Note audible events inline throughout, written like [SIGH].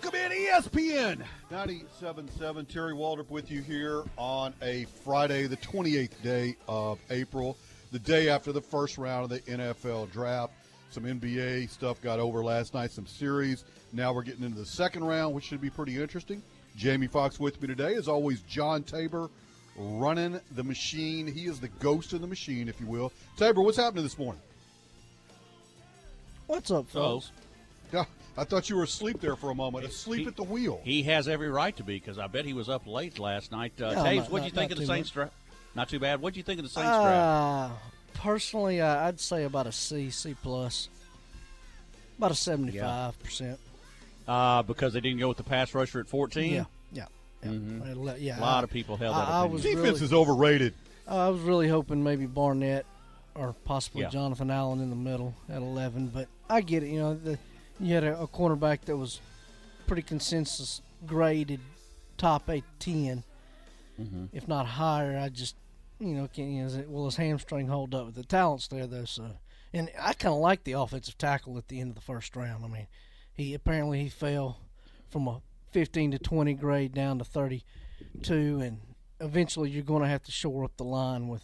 Welcome in ESPN 97.7. Terry Waldrop with you here on a Friday, the 28th day of April, the day after the first round of the NFL draft. Some NBA stuff got over last night, some series. Now we're getting into the second round, which should be pretty interesting. Jamie Fox with me today. As always, John Tabor running the machine. He is the ghost of the machine, if you will. Tabor, what's happening this morning? What's up, folks? Oh. Yeah, I thought you were asleep there for a moment. Asleep he- at the wheel. He has every right to be because I bet he was up late last night. Uh, No, Taves, what do you think of the Saints draft? Not too bad. What do you think of the Saints draft? Uh, personally, uh, I'd say about a C, C plus, about a seventy-five percent. Uh, because they didn't go with the pass rusher at 14? Yeah, yeah, yeah. Uh, yeah A lot I- of people held that I- I was Defense really- is overrated. I was really hoping maybe Barnett or possibly Yeah. Jonathan Allen in the middle at eleven, but I get it. You know, the, you had a, a cornerback that was pretty consensus graded top eight ten, Mm-hmm. if not higher. I just you know can you know, it, will his hamstring hold up? With the talent's there though, so and I kind of like the offensive tackle at the end of the first round. I mean, he apparently he fell from a fifteen to twenty grade down to thirty two, and eventually you're going to have to shore up the line with,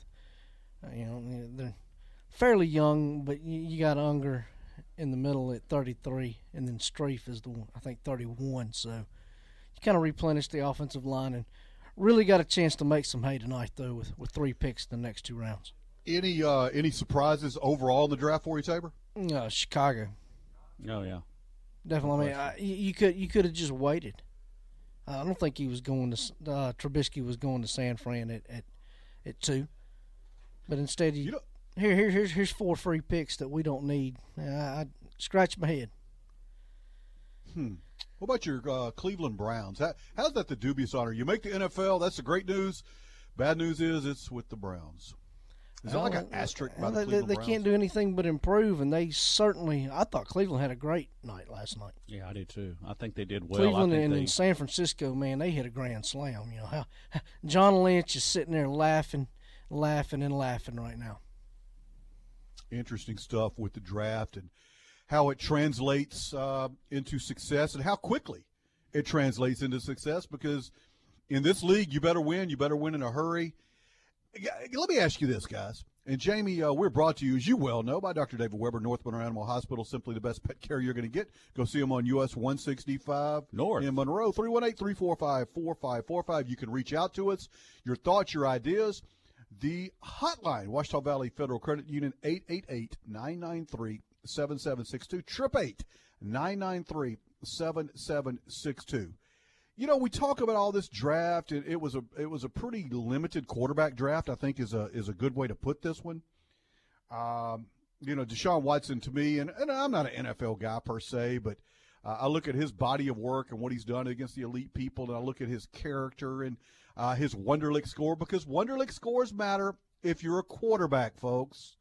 uh, you know, they're fairly young, but you, you got Unger in the middle at 33, and then Strief is the one, I think 31. So you kind of replenish the offensive line and really got a chance to make some hay tonight though with with three picks in the next two rounds. Any uh, any surprises overall in the draft for you, Tabor? Uh, Chicago, Oh, yeah. definitely. I mean, I, you you could you could have just waited. Uh, I don't think he was going to s- uh, Trubisky was going to San Fran at at, at two, but instead you, You know, here here here's here's four free picks that we don't need. Uh, I scratch my head. Hmm. what about your uh, Cleveland Browns? How, how's that the dubious honor? You make the NFL. That's the great news. Bad news is it's with the Browns. Is that like an asterisk by the they, Cleveland they Browns? can't do anything but improve, and they certainly. I thought Cleveland had a great night last night. Yeah, I did too. I think they did well. Cleveland I think and, they, and San Francisco, man, they hit a grand slam. You know how John Lynch is sitting there laughing, laughing and laughing right now. Interesting stuff with the draft and how it translates uh, into success and how quickly it translates into success. Because in this league, you better win. You better win in a hurry. Let me ask you this, guys. And Jamie, uh, we're brought to you, as you well know, by Dr. David Weber, North Monroe Animal Hospital. Simply the best pet care you're going to get. Go see him on US 165 North. in Monroe, 318 345 4545. You can reach out to us, your thoughts, your ideas. The hotline, Ouachita Valley Federal Credit Union, 888 993 7762, 888 993 7762 you know, we talk about all this draft. It, it was a it was a pretty limited quarterback draft. I think is a is a good way to put this one. Um, you know, Deshaun Watson to me, and, and I'm not an NFL guy per se, but uh, I look at his body of work and what he's done against the elite people, and I look at his character and uh, his Wonderlic score because Wonderlic scores matter if you're a quarterback, folks.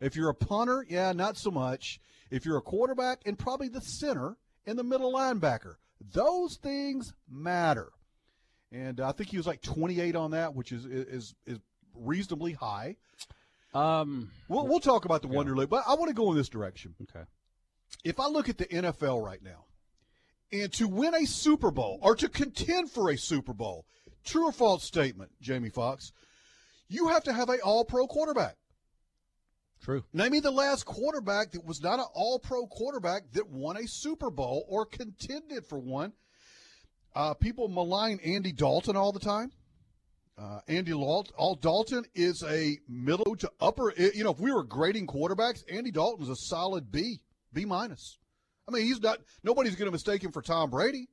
If you're a punter, yeah, not so much. If you're a quarterback and probably the center and the middle linebacker, those things matter. And I think he was like 28 on that, which is is is reasonably high. um, We'll, we'll talk about the Wonderlic, but I want to go in this direction. okay. If I look at the NFL right now, and to win a Super Bowl or to contend for a Super Bowl, true or false statement, Jamie Fox? you have to have a All Pro quarterback. True. Name me the last quarterback that was not an all pro quarterback that won a Super Bowl or contended for one. Uh, people malign Andy Dalton all the time. Uh, Andy Lalt, all Dalton is a middle to upper. You know, if we were grading quarterbacks, Andy Dalton's a solid B, B minus. I mean, he's not. Nobody's going to mistake him for Tom Brady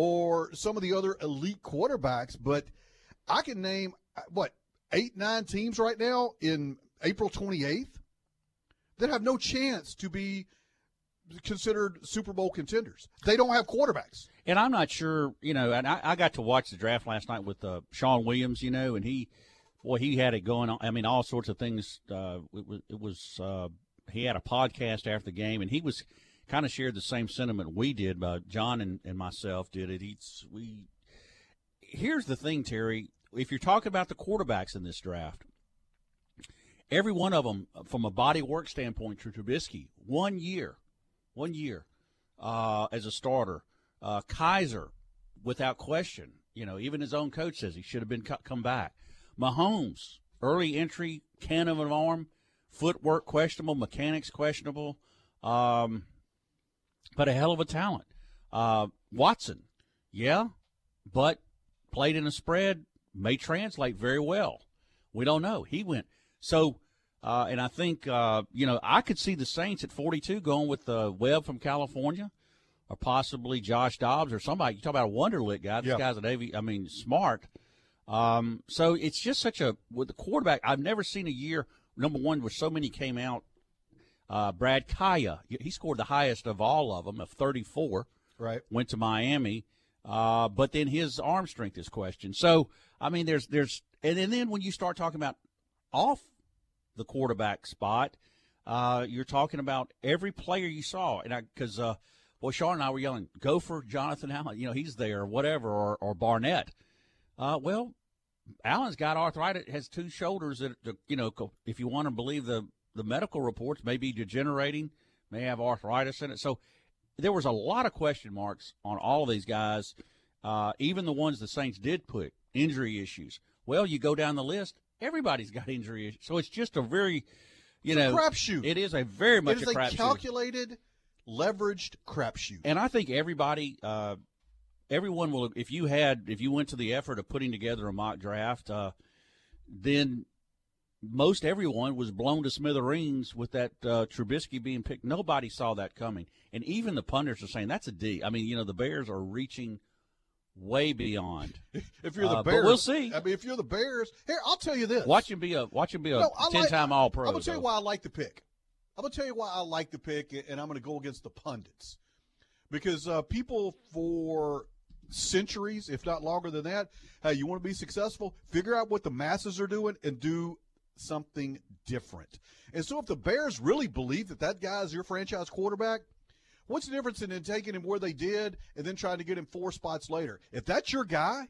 or some of the other elite quarterbacks. But I can name what eight, nine teams right now in April 28th that have no chance to be considered Super Bowl contenders. They don't have quarterbacks. And I'm not sure, you know, and I, I got to watch the draft last night with uh, Sean Williams, you know, and he, boy, he had it going on. I mean, all sorts of things. Uh, it was, it was uh, he had a podcast after the game, and he was kind of shared the same sentiment we did. But John and, and myself did it. We. Here's the thing, Terry. If you're talking about the quarterbacks in this draft, every one of them, from a body work standpoint, to Trubisky, one year, one year uh, as a starter. Uh, Kizer, without question, you know, even his own coach says he should have been come back. Mahomes, early entry, can of an arm, footwork questionable, mechanics questionable, um, but a hell of a talent. Uh, Watson, yeah, but played in a spread, may translate very well. We don't know. He went so, uh, and I think uh, you know I could see the Saints at 42 going with uh, Webb from California, or possibly Josh Dobbs or somebody. You talk about a Wonderlic guy. This Yeah. guy's an AV. I mean, smart. Um, so it's just such a with the quarterback. I've never seen a year number one where so many came out. Uh, Brad Kaaya, he scored the highest of all of them, of 34 Right. went to Miami, uh, but then his arm strength is questioned. So I mean, there's there's and, and then when you start talking about off the quarterback spot, uh, you're talking about every player you saw, and I because uh, boy, Sean and I were yelling, "Go for Jonathan Allen!" You know, he's there, or whatever, or or Barnett. Uh, well, Allen's got arthritis, has two shoulders that, you know, if you want to believe the the medical reports, may be degenerating, may have arthritis in it. So there was a lot of question marks on all of these guys, uh, even the ones the Saints did put injury issues. Well, you go down the list, everybody's got injury issues. So it's just a very, you It's know, crapshoot. It is a very much It is a a calculated, leveraged crapshoot. And I think everybody, uh, everyone will. If you had, if you went to the effort of putting together a mock draft, uh, then most everyone was blown to smithereens with that uh, Trubisky being picked. Nobody saw that coming, and even the pundits are saying that's a D. I mean, you know, the Bears are reaching way beyond. [LAUGHS] If you're the Uh, but Bears, we'll see. I mean, if you're the Bears, here I'll tell you this. Watch him be a watch him be a No, ten time All Pro. I'm gonna tell you why I like the pick. I'm gonna tell you why I like the pick, and I'm gonna go against the pundits because uh, people for centuries, if not longer than that, hey, you want to be successful? Figure out what the masses are doing and do something different. And so, if the Bears really believe that that guy is your franchise quarterback, what's the difference in taking him where they did and then trying to get him four spots later? If that's your guy,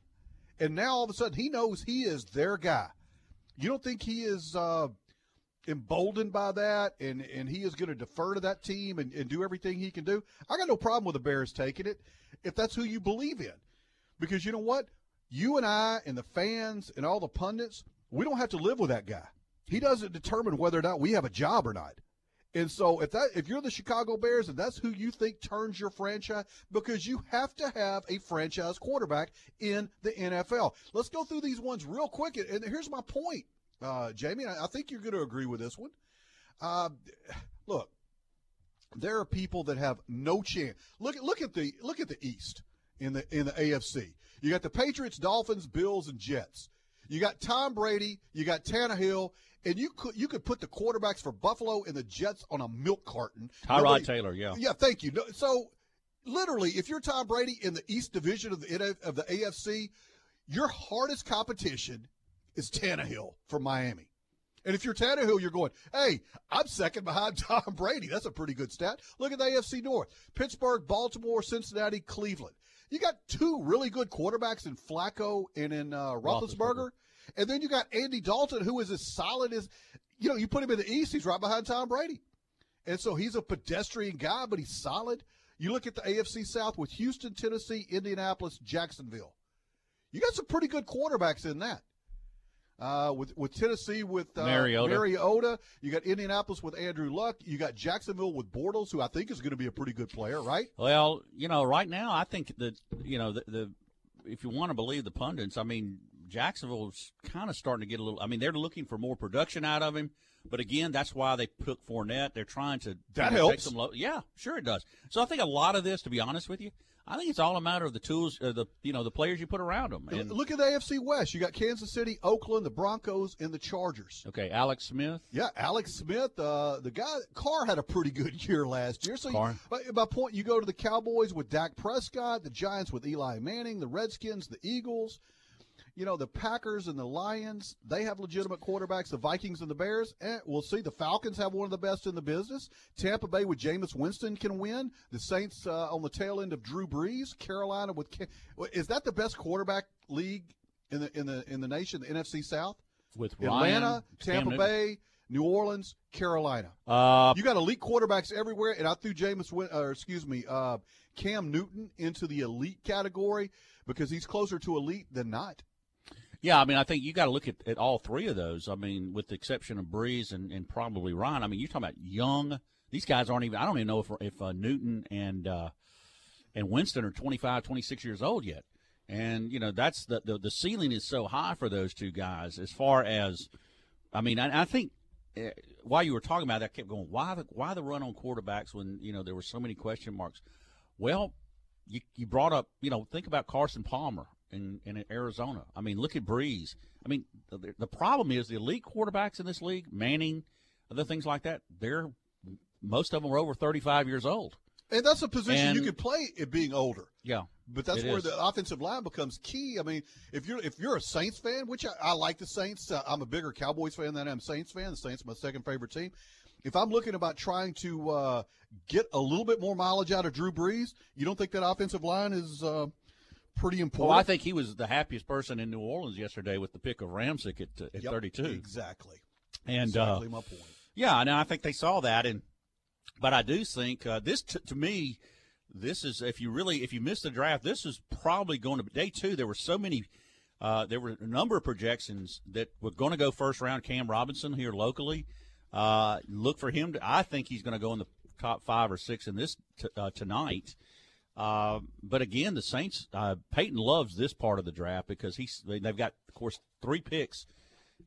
and now all of a sudden he knows he is their guy, you don't think he is uh, emboldened by that and, and he is going to defer to that team and, and do everything he can do? I got no problem with the Bears taking it if that's who you believe in. Because you know what? You and I and the fans and all the pundits, we don't have to live with that guy. He doesn't determine whether or not we have a job or not. And so if that if you're the Chicago Bears and that's who you think turns your franchise because you have to have a franchise quarterback in the NFL. Let's go through these ones real quick and, here's my point. Uh, Jamie, I, I think you're going to agree with this one. Uh, look, there are people that have no chance. Look at look at the look at the East in the in the AFC. You got the Patriots, Dolphins, Bills, and Jets. You got Tom Brady. You got Tannehill, and you could you could put the quarterbacks for Buffalo and the Jets on a milk carton. Tyrod Nobody- Taylor, yeah. Yeah, thank you. No, so, literally, if you're Tom Brady in the East Division of the of the AFC, your hardest competition is Tannehill from Miami. And if you're Tannehill, you're going, hey, I'm second behind [LAUGHS] Tom Brady. That's a pretty good stat. Look at the AFC North Pittsburgh, Baltimore, Cincinnati, Cleveland. You got two really good quarterbacks in Flacco and in uh, Roethlisberger. Roethlisberger. And then you got Andy Dalton, who is as solid as, you know, you put him in the East, he's right behind Tom Brady. And so he's a pedestrian guy, but he's solid. You look at the AFC South with Houston, Tennessee, Indianapolis, Jacksonville. You got some pretty good quarterbacks in that. Uh, with with Tennessee with uh, Mariota. Mariota, you got Indianapolis with Andrew Luck, you got Jacksonville with Bortles, who I think is going to be a pretty good player, right? Well, you know, right now I think that you know the, the if you want to believe the pundits, I mean Jacksonville's kind of starting to get a little. I mean, they're looking for more production out of him, but again, that's why they took Fournette. They're trying to That you know, helps. Take some low, yeah, sure it does. So I think a lot of this, to be honest with you, I think it's all a matter of the tools, uh, the you know the players you put around them. And Look at the AFC West. You got Kansas City, Oakland, the Broncos, and the Chargers. okay, Alex Smith. Yeah, Alex Smith, uh, the guy Carr had a pretty good [LAUGHS] year last year. So, you, Carr. by, by point, you go to the Cowboys with Dak Prescott, the Giants with Eli Manning, the Redskins, the Eagles. You know, the Packers and the Lions, they have legitimate quarterbacks. The Vikings and the Bears, eh, we'll see. The Falcons have one of the best in the business. Tampa Bay with Jameis Winston can win. The Saints uh, on the tail end of Drew Brees. Carolina with is that the best quarterback league in the in the in the nation, the NFC South? With Atlanta, Tampa Bay, New Orleans, Carolina. Uh, You got elite quarterbacks everywhere, and I threw Jameis, Win- or excuse me, uh, Cam Newton into the elite category because he's closer to elite than not. Yeah, I mean, I think you got to look at, at all three of those. I mean, with the exception of Brees and, and probably Ryan. I mean, you're talking about young. These guys aren't even. I don't even know if if uh, Newton and uh, and Winston are 25, 26 years old yet. And you know that's the, the the ceiling is so high for those two guys. As far as, I mean, I, I think uh, while you were talking about that, I kept going. Why the why the run on quarterbacks when you know there were so many question marks? Well, you you brought up you know think about Carson Palmer in in Arizona. I mean, look at Brees. I mean, the, the problem is the elite quarterbacks in this league, Manning, other things like that. They're most of them are over thirty five years old. And that's a position And- you could play it being older. Yeah, But that's where is. the offensive line becomes key. I mean, if you're if you're a Saints fan, which I, I like the Saints, uh, I'm a bigger Cowboys fan than I'm Saints fan. The Saints are my second favorite team. If I'm looking about trying to uh, get a little bit more mileage out of Drew Brees, you don't think that offensive line is uh, pretty important? Well, I think he was the happiest person in New Orleans yesterday with the pick of Ramczyk at, uh, at Yep, 32. Exactly. And uh, my point. yeah, and I think they saw that. And but I do think uh, this t- to me, this is if you really if you missed the draft, this is probably going to be day two. There were so many. Uh, there were a number of projections that were going to go first round. Cam Robinson here locally, uh, look for him. To, I think he's going to go in the top five or six in this t- uh, tonight. Uh, but again, the Saints, uh, Peyton loves this part of the draft because he's they've got, of course, three picks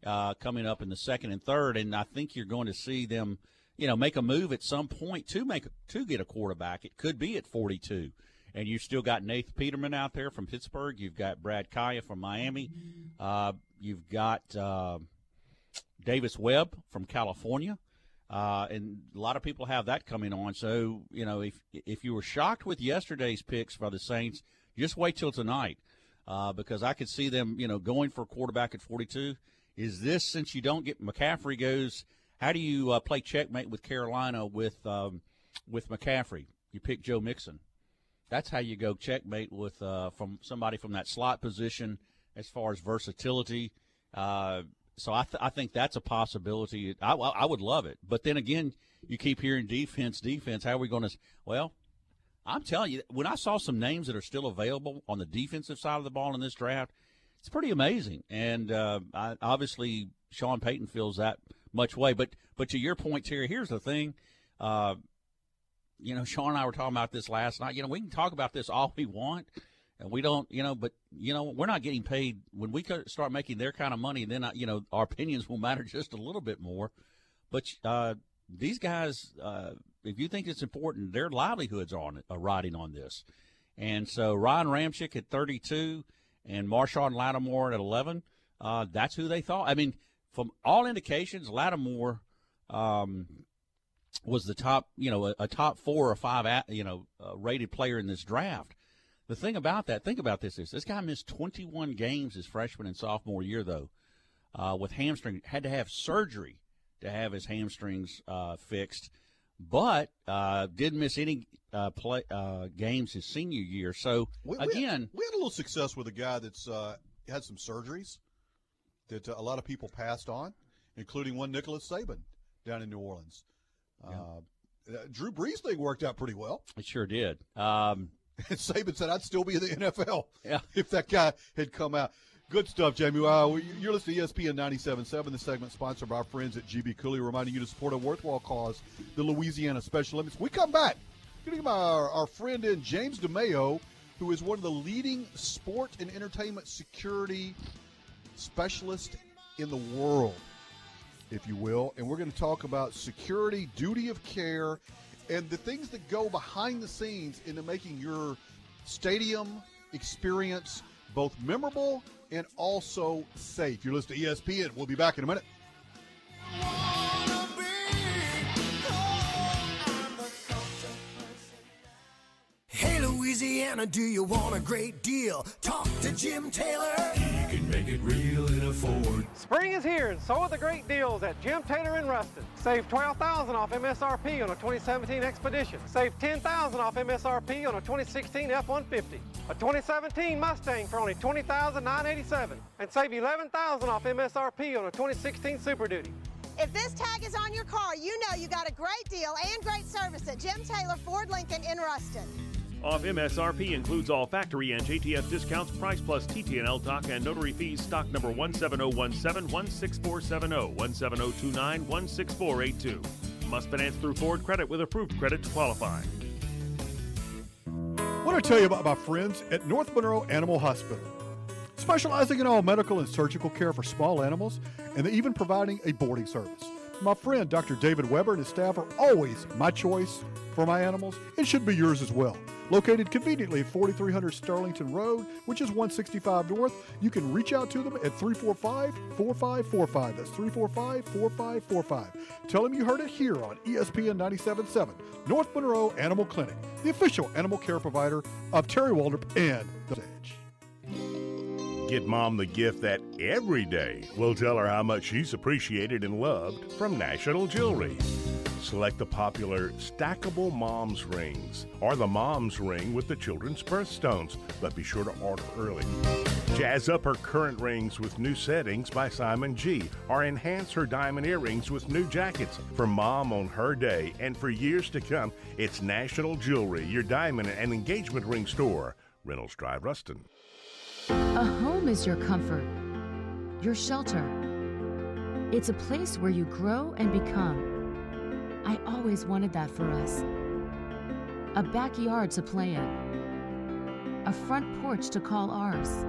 uh, coming up in the second and third, and I think you're going to see them, you know, make a move at some point to make to get a quarterback. It could be at 42, and you've still got Nathan Peterman out there from Pittsburgh. You've got Brad Kaaya from Miami. Uh, you've got uh, Davis Webb from California. Uh, and a lot of people have that coming on. So you know, if if you were shocked with yesterday's picks for the Saints, just wait till tonight uh, because I could see them, you know, going for a quarterback at 42. Is this since you don't get McCaffrey goes? How do you uh, play checkmate with Carolina with um, with McCaffrey? You pick Joe Mixon. That's how you go checkmate with uh, from somebody from that slot position as far as versatility. So I, th- I think that's a possibility. I, I would love it, but then again, you keep hearing defense, defense. How are we going to? Well, I'm telling you, when I saw some names that are still available on the defensive side of the ball in this draft, it's pretty amazing. And uh, I, obviously, Sean Payton feels that much way. But but to your point, Terry, here's the thing. Uh, you know, Sean and I were talking about this last night. You know, we can talk about this all we want, and we don't. You know, but you know, we're not getting paid when we start making their kind of money. Then uh, you know, our [LAUGHS] opinions will matter just a little bit more. But uh, these guys, uh, if you think it's important, their livelihoods are on it, are riding on this. And so Ryan Ramczyk at 32 and Marshon Lattimore at 11, uh, that's who they thought. I mean, from all indications, Lattimore um, was the top, you know, a, a top four or five, you know, uh, rated player in this draft. The thing about that, think about this: is this guy missed 21 games his freshman and sophomore year, though, uh, with hamstring. Had to have surgery to have his hamstrings uh, fixed, but uh, didn't miss any uh, play uh, games his senior year. So We, we again, had, we had a little success with a guy that's uh, had some surgeries that uh, a lot of people passed on, including one Nicholas Saban down in New Orleans. Uh, Drew Brees thing worked out pretty well. it sure did. Um, [LAUGHS] And Saban said, I'd still be in the NFL Yeah. if that guy had come out. Good stuff, Jamie. Uh, you're listening to ESPN 97.7. This segment sponsored by our friends at GB Cooley, reminding you to support a worthwhile cause, the Louisiana Special Olympics. We come back. Going to our, our friend in James DeMeo, who is one of the leading sport and entertainment security specialists in the world, if you will. And we're going to talk about security, duty of care, and the things that go behind the scenes into making your stadium experience both memorable and also safe. You're listening to ESPN. We'll be back in a minute. Louisiana, do you want a great deal? Talk to Jim Taylor. He can make it real in a Ford. Spring is here, and so are the great deals at Jim Taylor in Ruston. Save 12000 off MSRP on a 2017 Expedition. Save 10000 off MSRP on a 2016 F-150. A 2017 Mustang for only 20987 And save 11000 off MSRP on a 2016 Super Duty. If this tag is on your car, you know you got a great deal and great service at Jim Taylor Ford Lincoln in Ruston. Off MSRP includes all factory and JTF discounts, price plus TTNL doc and notary fees. Stock number 17017 16470 17029 16482. Must finance through Ford Credit with approved credit to qualify. I tell you about my friends at North Monroe Animal Hospital, specializing in all medical and surgical care for small animals, and even providing a boarding service. My friend Dr. David Weber and his staff are always my choice for my animals and should be yours as well. Located conveniently at 4300 Sterlington Road, which is 165 North, you can reach out to them at 345 4545. That's 345 4545. Tell them you heard it here on ESPN 977, North Monroe Animal Clinic, the official animal care provider of Terry Waldrop and The Edge. Get mom the gift that every day will tell her how much she's appreciated and loved from National Jewelry. Select the popular stackable mom's rings or the mom's ring with the children's birthstones, but be sure to order early. Jazz up her current rings with new settings by Simon G or enhance her diamond earrings with new jackets for mom on her day and for years to come. It's National Jewelry, your diamond and engagement ring store. Reynolds Drive, Ruston. A home is your comfort, your shelter. It's a place where you grow and become. I always wanted that for us. A backyard to play in, a front porch to call ours,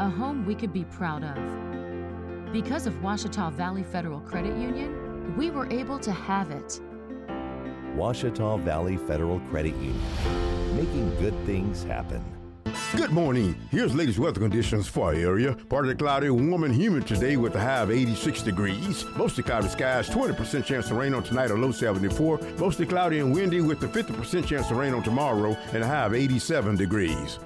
a home we could be proud of. Because of Ouachita Valley Federal Credit Union, we were able to have it. Ouachita Valley Federal Credit Union, making good things happen. Good morning. Here's latest weather conditions for our area. Partly cloudy, warm and humid today with a high of 86 degrees. Mostly cloudy skies, 20% chance of rain on tonight, a low 74. Mostly cloudy and windy with a 50% chance of rain on tomorrow and a high of 87 degrees.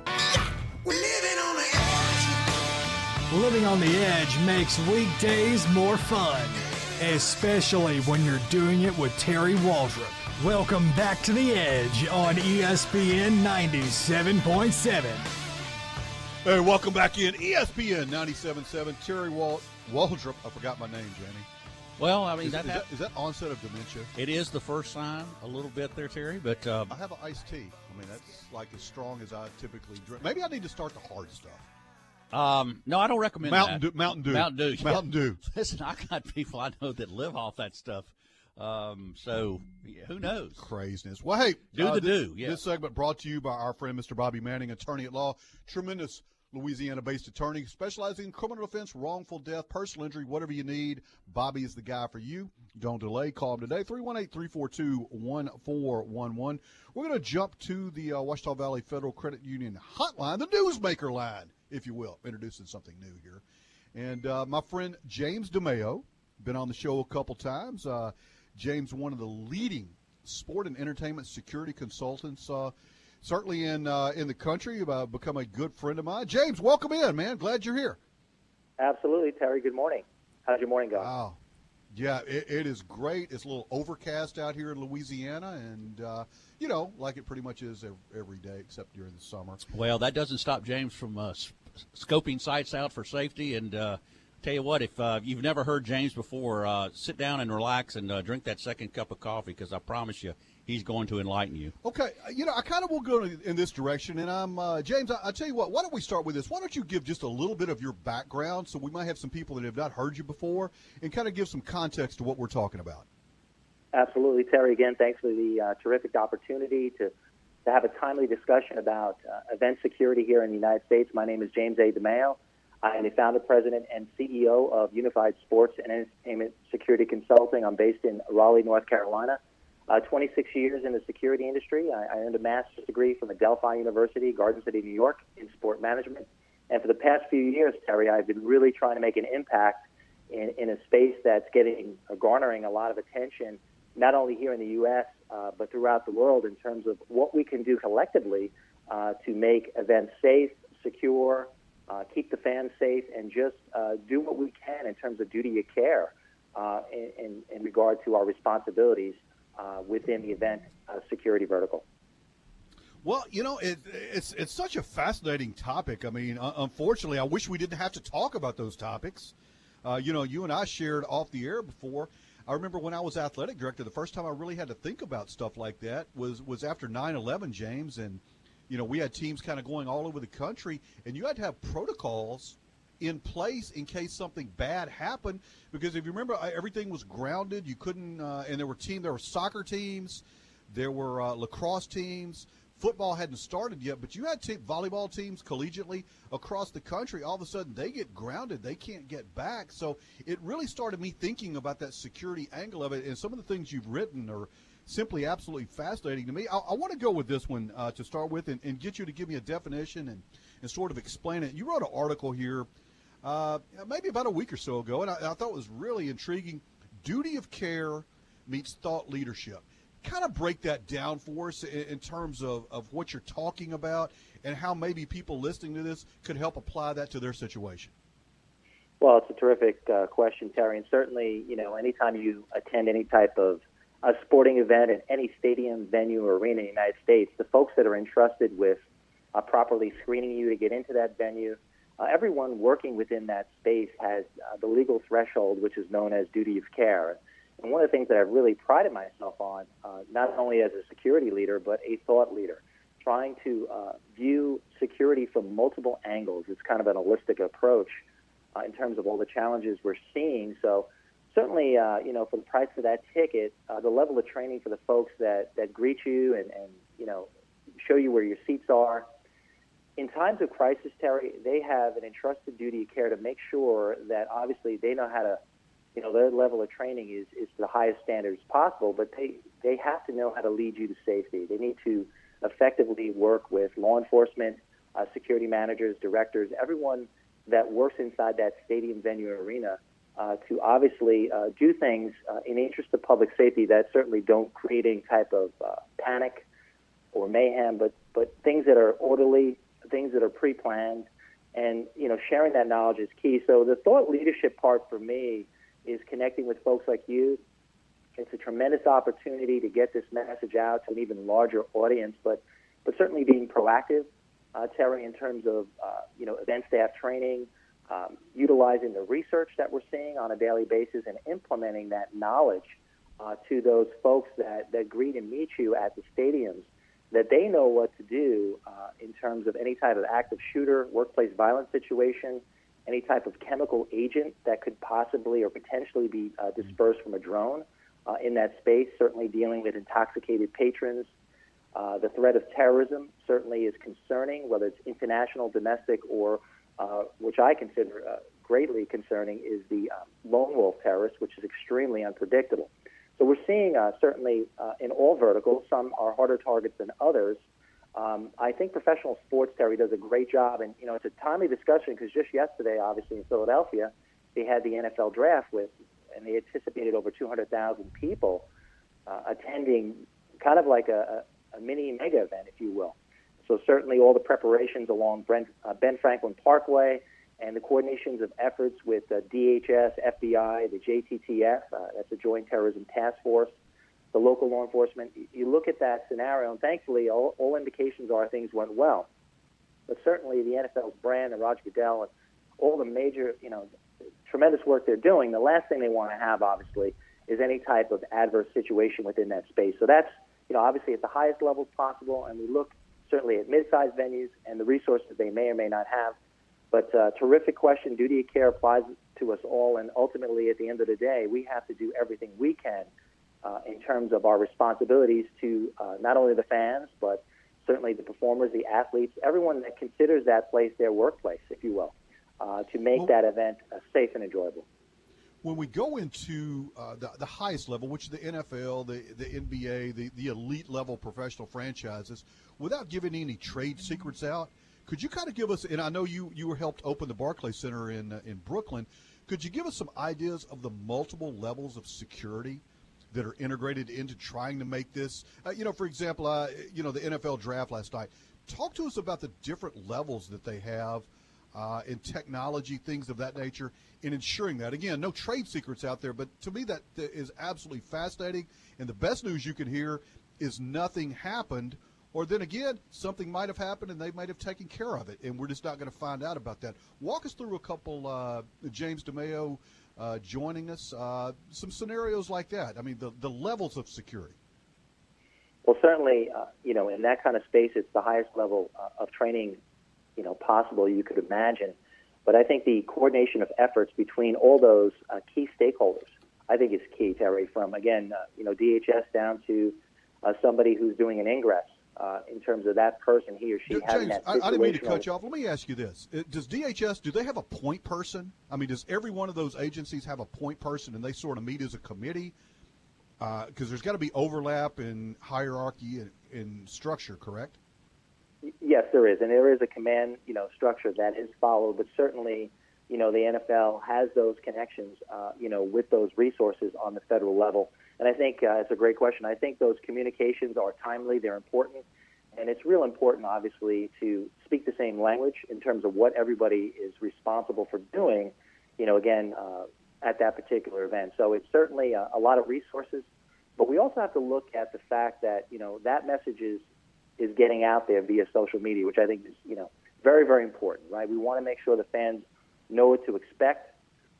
We're living on the edge. Living on the edge makes weekdays more fun, especially when you're doing it with Terry Waldrop. Welcome back to the edge on ESPN 97.7. Hey, welcome back in ESPN 97.7. Terry Wal- Waldrop. I forgot my name, Jamie. Well, I mean, is, that, is that, is that onset of dementia? it is the first sign a little bit there, Terry. But uh, I have an iced tea. I mean, that's like as strong as I typically drink. Maybe I need to start the hard stuff. um, no, I don't recommend Mountain that. Dew- Mountain Dew. Mountain Dew. yeah. Mountain Dew. [LAUGHS] Listen, I got people I know that live off that stuff. Um, so yeah, who knows? Craziness. Well, hey, Do uh, the this, do, yeah. This segment brought to you by our friend Mr. Bobby Manning, attorney at law, tremendous Louisiana-based attorney specializing in criminal defense, wrongful death, personal injury, whatever you need. Bobby is the guy for you. Don't delay. Call him today, 318-342-1411. We're going to jump to the uh, Ouachita Valley Federal Credit Union hotline, the newsmaker line, if you will, introducing something new here. And uh, my friend James DeMeo, been on the show a couple times. Uh, James, one of the leading sport and entertainment security consultants, uh, certainly in uh, in the country. Uh, become a good friend of mine. James, welcome in, man. Glad you're here. Absolutely, Terry. Good morning. How's your morning going? Wow. Yeah, it, it is great. It's a little overcast out here in Louisiana, and uh, you know, like it pretty much is every, every day except during the summer. Well, that doesn't stop James from uh, scoping sites out for safety. And uh, tell you what, if uh, you've never heard James before, uh, sit down and relax and uh, drink that second cup of coffee because I promise you, he's going to enlighten you. Okay, you know, I kind of will go in this direction, and I'm uh, James. I, I tell you what, why don't we start with this? Why don't you give just a little bit of your background, so we might have some people that have not heard you before, and kind of give some context to what we're talking about. Absolutely, Terry. Again, thanks for the uh, terrific opportunity to, to have a timely discussion about uh, event security here in the United States. My name is James A. DeMeo. I am the founder, president, and CEO of Unified Sports and Entertainment Security Consulting. I'm based in Raleigh, North Carolina. Uh, 26 years in the security industry. I, I earned a master's degree from Adelphi University, Garden City, New York, in sport management. And for the past few years, Terry, I've been really trying to make an impact in, in a space that's getting uh, garnering a lot of attention, not only here in the U.S. Uh, but throughout the world, in terms of what we can do collectively uh, to make events safe, secure, uh, keep the fans safe, and just uh, do what we can in terms of duty of care uh, in, in, regard to our responsibilities uh, within the event uh, security vertical. Well, you know, it, it's it's such a fascinating topic. I mean, unfortunately, I wish we didn't have to talk about those topics. Uh, you know, you and I shared off the air before. I remember when I was athletic director, the first time I really had to think about stuff like that was was after 9/11, James, and you know we had teams kind of going all over the country, and you had to have protocols in place in case something bad happened. Because if you remember, uh, everything was grounded. You couldn't, uh, and there were team, there were soccer teams, there were uh, lacrosse teams. Football hadn't started yet, but you had volleyball teams collegiately across the country. All of a sudden, they get grounded; they can't get back. So it really started me thinking about that security angle of it, and some of the things you've written are simply absolutely fascinating to me. I, I want to go with this one uh, to start with, and, and, get you to give me a definition and, and sort of explain it. You wrote an article here uh, maybe about a week or so ago, and I, I thought it was really intriguing. Duty of care meets thought leadership. Kind of break that down for us in, in terms of, of what you're talking about and how maybe people listening to this could help apply that to their situation. Well, it's a terrific uh, question, Terry, and certainly, you know, anytime you attend any type of a sporting event in any stadium, venue, or arena in the United States, the folks that are entrusted with uh, properly screening you to get into that venue, uh, everyone working within that space has uh, the legal threshold, which is known as duty of care. And one of the things that I've really prided myself on, uh, not only as a security leader, but a thought leader, trying to uh, view security from multiple angles. It's kind of an holistic approach uh, in terms of all the challenges we're seeing. So, certainly, uh, you know, for the price of that ticket, the level of training for the folks that, that greet you and, and, you know, show you where your seats are, in times of crisis, Terry, they have an entrusted duty of care to make sure that obviously they know how to, you know, their level of training is, is to the highest standards possible, but they, they have to know how to lead you to safety. They need to effectively work with law enforcement, uh, security managers, directors, everyone that works inside that stadium venue arena uh, to obviously uh, do things uh, in the interest of public safety that certainly don't create any type of uh, panic or mayhem, but, but things that are orderly, things that are pre-planned, and you know, sharing that knowledge is key. So the thought leadership part for me is connecting with folks like you. It's a tremendous opportunity to get this message out to an even larger audience, but but certainly being proactive, uh, Terry, in terms of uh, you know event staff training, um, utilizing the research that we're seeing on a daily basis, and implementing that knowledge uh, to those folks that that greet and meet you at the stadiums that they know what to do uh, in terms of any type of active shooter, workplace violence situation, any type of chemical agent that could possibly or potentially be uh, dispersed from a drone uh, in that space, certainly dealing with intoxicated patrons. Uh, the threat of terrorism certainly is concerning, whether it's international, domestic, or uh, which I consider uh, greatly concerning, is the um, lone wolf terrorist, which is extremely unpredictable. So we're seeing uh, certainly uh, in all verticals, some are harder targets than others. Um, I think professional sports, Terry, does a great job, and you know it's a timely discussion because just yesterday, obviously in Philadelphia, they had the NFL draft with, and they anticipated over 200,000 people uh, attending, kind of like a, a, a mini mega event, if you will. So certainly all the preparations along Brent, uh, Ben Franklin Parkway and the coordinations of efforts with uh, DHS, FBI, the JTTF, uh, that's the Joint Terrorism Task Force, the local law enforcement. You look at that scenario, and thankfully, all, all indications are things went well. But certainly, the NFL's brand and Roger Goodell and all the major, you know, tremendous work they're doing. The last thing they want to have, obviously, is any type of adverse situation within that space. So that's, you know, obviously at the highest levels possible, and we look certainly at mid-sized venues and the resources they may or may not have but uh, terrific question. Duty of care applies to us all, and ultimately, at the end of the day, we have to do everything we can uh, in terms of our responsibilities to uh, not only the fans, but certainly the performers, the athletes, everyone that considers that place their workplace, if you will, uh, to make that event uh, safe and enjoyable. When we go into uh, the, the highest level, which is the NFL, the, the NBA, the, the elite level professional franchises, without giving any trade secrets out, could you kind of give us, and I know you you were helped open the Barclays Center in uh, in Brooklyn. Could you give us some ideas of the multiple levels of security that are integrated into trying to make this? Uh, you know, for example, uh, you know the NFL draft last night. Talk to us about the different levels that they have uh, in technology, things of that nature, in ensuring that. Again, no trade secrets out there, but to me that is absolutely fascinating. And the best news you can hear is nothing happened or then again, something might have happened and they might have taken care of it, and we're just not going to find out about that. Walk us through a couple, uh, James DeMeo uh, joining us, uh, some scenarios like that. I mean, the, the levels of security. Well, certainly, uh, you know, in that kind of space, it's the highest level uh, of training, you know, possible you could imagine. But I think the coordination of efforts between all those uh, key stakeholders, I think is key, Terry. From again, uh, you know, DHS down to uh, somebody who's doing an ingress. Uh, in terms of that person, he or she having James, I, I didn't mean to cut you off. Let me ask you this: Uh, Does DHS do they have a point person? I mean, does every one of those agencies have a point person, and they sort of meet as a committee? Because there's got to be overlap in hierarchy and in structure, correct? Yes, there is, and there is a command, you know, structure that is followed. But certainly, you know, the NFL has those connections, uh, you know, with those resources on the federal level. And I think uh, it's a great question. I think those communications are timely; they're important, and it's real important, obviously, to speak the same language in terms of what everybody is responsible for doing. You know, again, uh, at that particular event. So it's certainly a, a lot of resources, but we also have to look at the fact that you know that message is is getting out there via social media, which I think is you know very very important, right? We want to make sure the fans know what to expect,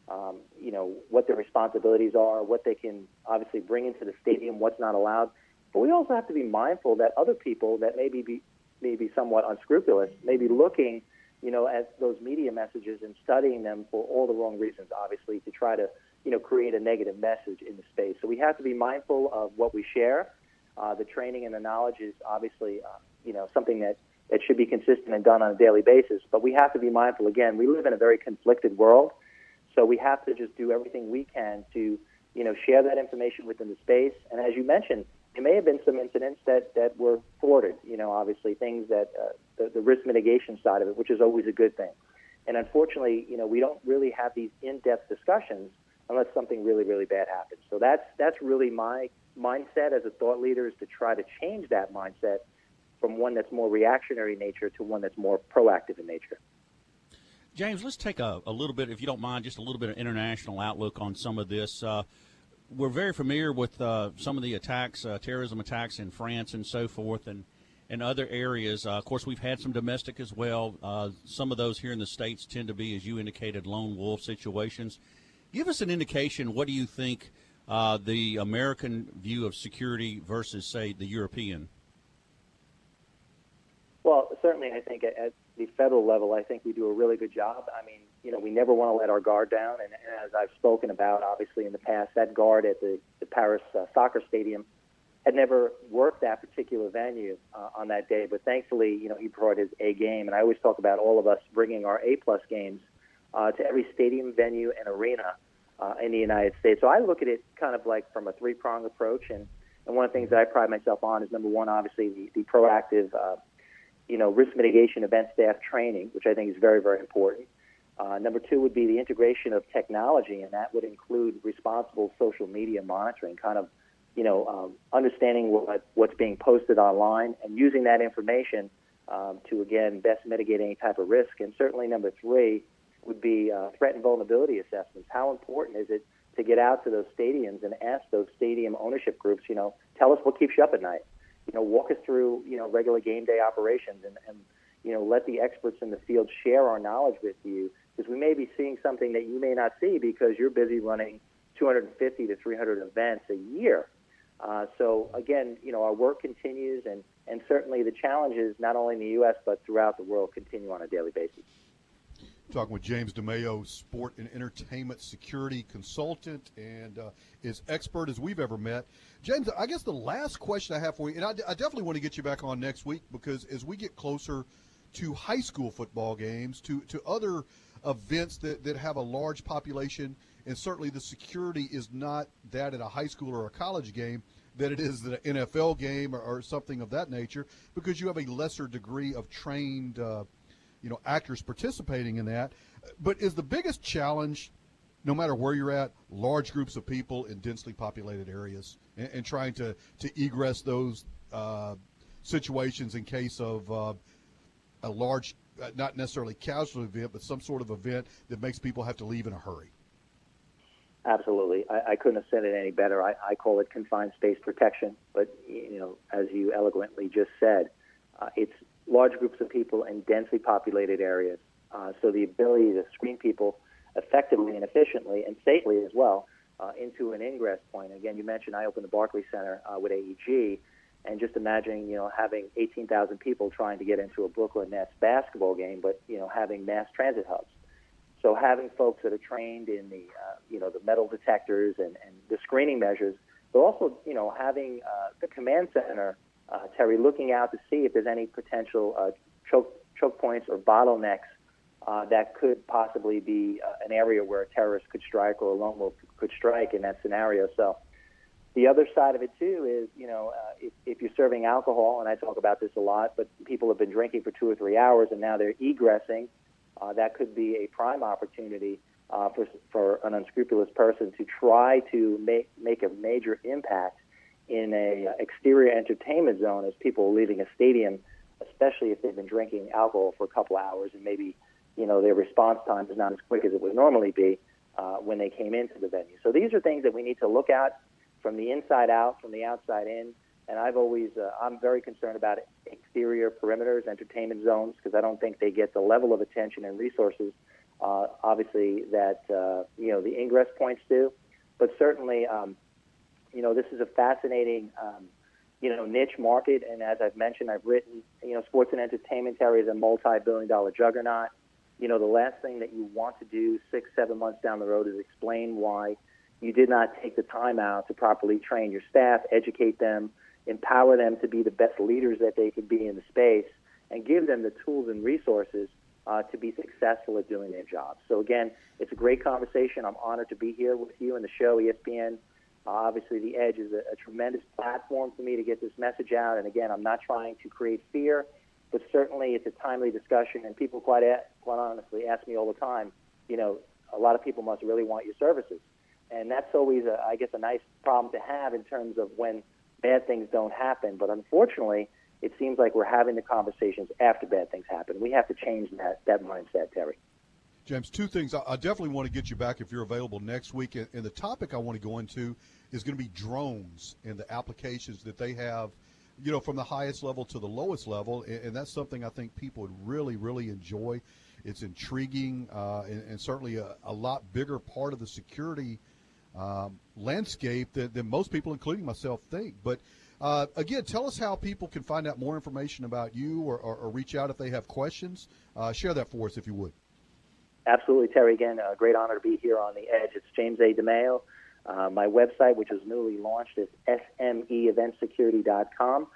um, you know what their responsibilities are, what they can obviously bring into the stadium, what's not allowed. But we also have to be mindful that other people that maybe be maybe somewhat unscrupulous may be looking, you know, at those media messages and studying them for all the wrong reasons, obviously, to try to you know create a negative message in the space. So we have to be mindful of what we share. Uh, the training and the knowledge is obviously, uh, you know, something that, that should be consistent and done on a daily basis. But we have to be mindful. Again, we live in a very conflicted world, so we have to just do everything we can to, you know, share that information within the space. And as you mentioned, there may have been some incidents that, that were thwarted. You know, obviously things that uh, the, the risk mitigation side of it, which is always a good thing. And unfortunately, you know, we don't really have these in-depth discussions unless something really, really bad happens. So that's that's really my mindset as a thought leader is to try to change that mindset from one that's more reactionary in nature to one that's more proactive in nature. James, let's take a, a little bit, if you don't mind, just a little bit of international outlook on some of this. Uh, we're very familiar with uh, some of the attacks, uh, terrorism attacks in France and so forth, and and other areas. Uh, of course, we've had some domestic as well. Uh, some of those here in the states tend to be, as you indicated, lone wolf situations. Give us an indication. What do you think uh, the American view of security versus, say, the European? Well, certainly, I think at, the federal level, I think we do a really good job. I mean, you know, we never want to let our guard down, and, and as I've spoken about, obviously in the past, that guard at the, the Paris uh, soccer stadium had never worked that particular venue uh, on that day, but thankfully, you know, he brought his A game, and I always talk about all of us bringing our A plus games uh, to every stadium, venue, and arena uh, in the United States. So I look at it kind of like from a three prong approach, and and one of the things that I pride myself on is number one, obviously the, the proactive, uh, you know, risk mitigation event staff training, which I think is very very important. Uh, number two would be the integration of technology, and that would include responsible social media monitoring, kind of, you know, um, understanding what what's being posted online and using that information um, to again best mitigate any type of risk. And certainly number three would be uh, threat and vulnerability assessments. How important is it to get out to those stadiums and ask those stadium ownership groups, you know, tell us what keeps you up at night. You know, walk us through, you know, regular game day operations and, and you know, let the experts in the field share our knowledge with you because we may be seeing something that you may not see because you're busy running 250 to 300 events a year. Uh, so again, you know, our work continues, and, and certainly the challenges, not only in the U.S. but throughout the world, continue on a daily basis. Talking with James DeMeo, sport and entertainment security consultant, and uh, as expert as we've ever met. James, I guess the last question I have for you, and I, I definitely want to get you back on next week because as we get closer to high school football games, to, to other events that, that have a large population, and certainly the security is not that at a high school or a college game that it is an NFL game or, or something of that nature because you have a lesser degree of trained uh, you know actors participating in that. But is the biggest challenge, no matter where you're at, large groups of people in densely populated areas, and, and trying to to egress those uh, situations in case of uh, a large, uh, not necessarily casualty event, but some sort of event that makes people have to leave in a hurry. Absolutely, I, I couldn't have said it any better. I, I call it confined space protection, but you know, as you eloquently just said, large groups of people in densely populated areas. Uh, so the ability to screen people effectively and efficiently and safely as well uh, into an ingress point. Again, you mentioned I opened the Barclays Center uh, with AEG, and just imagining you know having 18,000 people trying to get into a Brooklyn Nets basketball game, but you know having mass transit hubs. So having folks that are trained in the uh, you know the metal detectors and, and the screening measures, but also you know having uh, the command center, uh, Terry, looking out to see if there's any potential uh, choke choke points or bottlenecks uh, that could possibly be uh, an area where a terrorist could strike or a lone wolf could strike in that scenario. So the other side of it too is, you know, uh, if, if you're serving alcohol, and I talk about this a lot, but people have been drinking for two or three hours and now they're egressing, uh, that could be a prime opportunity for for an unscrupulous person to try to make make a major impact in a uh, exterior entertainment zone as people leaving a stadium, especially if they've been drinking alcohol for a couple hours and maybe you know their response time is not as quick as it would normally be uh, when they came into the venue. So these are things that we need to look at from the inside out, from the outside in. And I've always, uh, I'm very concerned about exterior perimeters, entertainment zones, because I don't think they get the level of attention and resources, uh, obviously, that, uh, you know, the ingress points do. But certainly, um, you know, this is a fascinating, um, you know, niche market. And as I've mentioned, I've written, you know, sports and entertainment area is a multi-billion dollar juggernaut you know, the last thing that you want to do six, seven months down the road is explain why you did not take the time out to properly train your staff, educate them, empower them to be the best leaders that they could be in the space, and give them the tools and resources uh, to be successful at doing their jobs. So again, it's a great conversation. I'm honored to be here with you in the show, ESPN. Uh, obviously, the Edge is a, a tremendous platform for me to get this message out. And again, I'm not trying to create fear but certainly it's a timely discussion, and people quite quite honestly ask me all the time. You know, a lot of people must really want your services, and that's always, a, I guess, a nice problem to have in terms of when bad things don't happen. But unfortunately, it seems like we're having the conversations after bad things happen. We have to change that that mindset, Terry. James, two things. I definitely want to get you back if you're available next week. And the topic I want to go into is going to be drones and the applications that they have you know, from the highest level to the lowest level, and, and that's something I think people would really, really enjoy. It's intriguing uh, and, and, certainly a, a, lot bigger part of the security um, landscape than, than, most people, including myself, think. But uh, again, tell us how people can find out more information about you or, or, or reach out if they have questions. Uh, share that for us if you would. Absolutely, Terry. Again, a great honor to be here on the Edge. It's James A. DeMeo. Uh, my website, which was newly launched, is smeeventsecurity.com.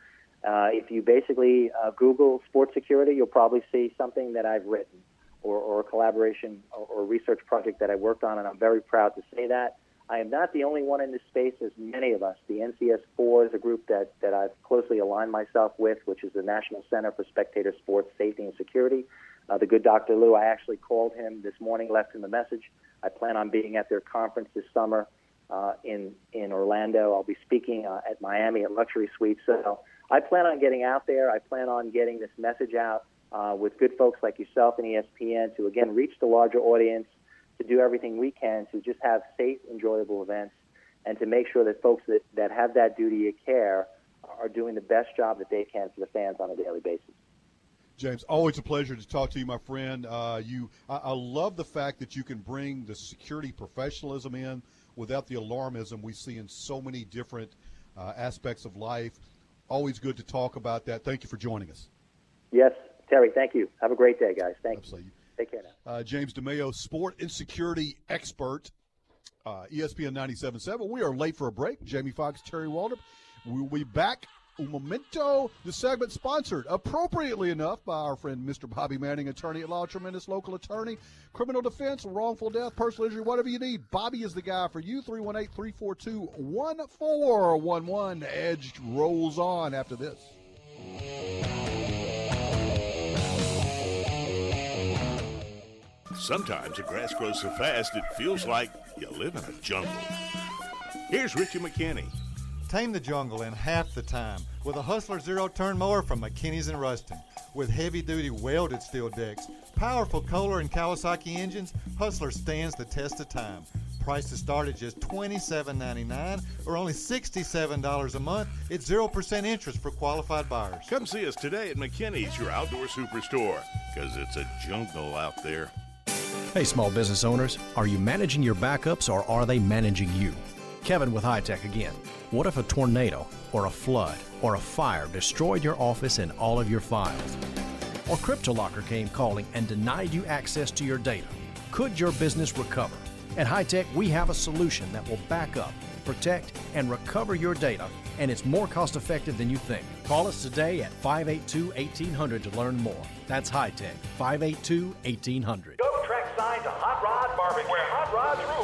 Uh, if you basically uh, Google sports security, you'll probably see something that I've written or, or a collaboration or, or research project that I worked on, and I'm very proud to say that. I am not the only one in this space. There's many of us. The NCS4 is a group that, that I've closely aligned myself with, which is the National Center for Spectator Sports Safety and Security. Uh, the good Dr. Lou, I actually called him this morning, left him a message. I plan on being at their conference this summer uh, in in Orlando. I'll be speaking uh, at Miami at Luxury Suites. So I plan on getting out there. I plan on getting this message out uh, with good folks like yourself and ESPN to again reach the larger audience, to do everything we can to just have safe, enjoyable events, and to make sure that folks that, that have that duty of care are doing the best job that they can for the fans on a daily basis. James, always a pleasure to talk to you, my friend. Uh, you, I, I, love the fact that you can bring the security professionalism in without the alarmism we see in so many different uh, aspects of life. Always good to talk about that. Thank you for joining us. Yes, Terry, thank you. Have a great day, guys. Thank Absolutely. you. Take care now. Uh, James DeMeo, sport and security expert, uh, ESPN 97.7. We are late for a break. Jamie Fox, Terry Waldrop. We'll be back momento. The segment sponsored, appropriately enough, by our friend Mr. Bobby Manning, attorney at law, tremendous local attorney, criminal defense, wrongful death, personal injury, whatever you need. Bobby is the guy for you. 318 342 1411. Edge rolls on after this. Sometimes the grass grows so fast it feels like you live in a jungle. Here's Richie McKinney. Tame the jungle in half the time with a Hustler zero turn mower from McKinney's and Ruston. With heavy duty welded steel decks, powerful Kohler and Kawasaki engines, Hustler stands the test of time Prices start at just $27.99 or only $67 a month. It's 0% interest for qualified buyers. Come see us today at McKinney's, your outdoor superstore, because it's a jungle out there. Hey, small business owners, are you managing your backups or are they managing you? Kevin with High Tech again. What if a tornado or a flood or a fire destroyed your office and all of your files? Or CryptoLocker came calling and denied you access to your data? Could your business recover? At High Tech, we have a solution that will back up, protect, and recover your data, and it's more cost effective than you think. Call us today at 582 1800 to learn more. That's High Tech, 582 1800. Go trackside to Hot Rod Barbecue, where hot rods rule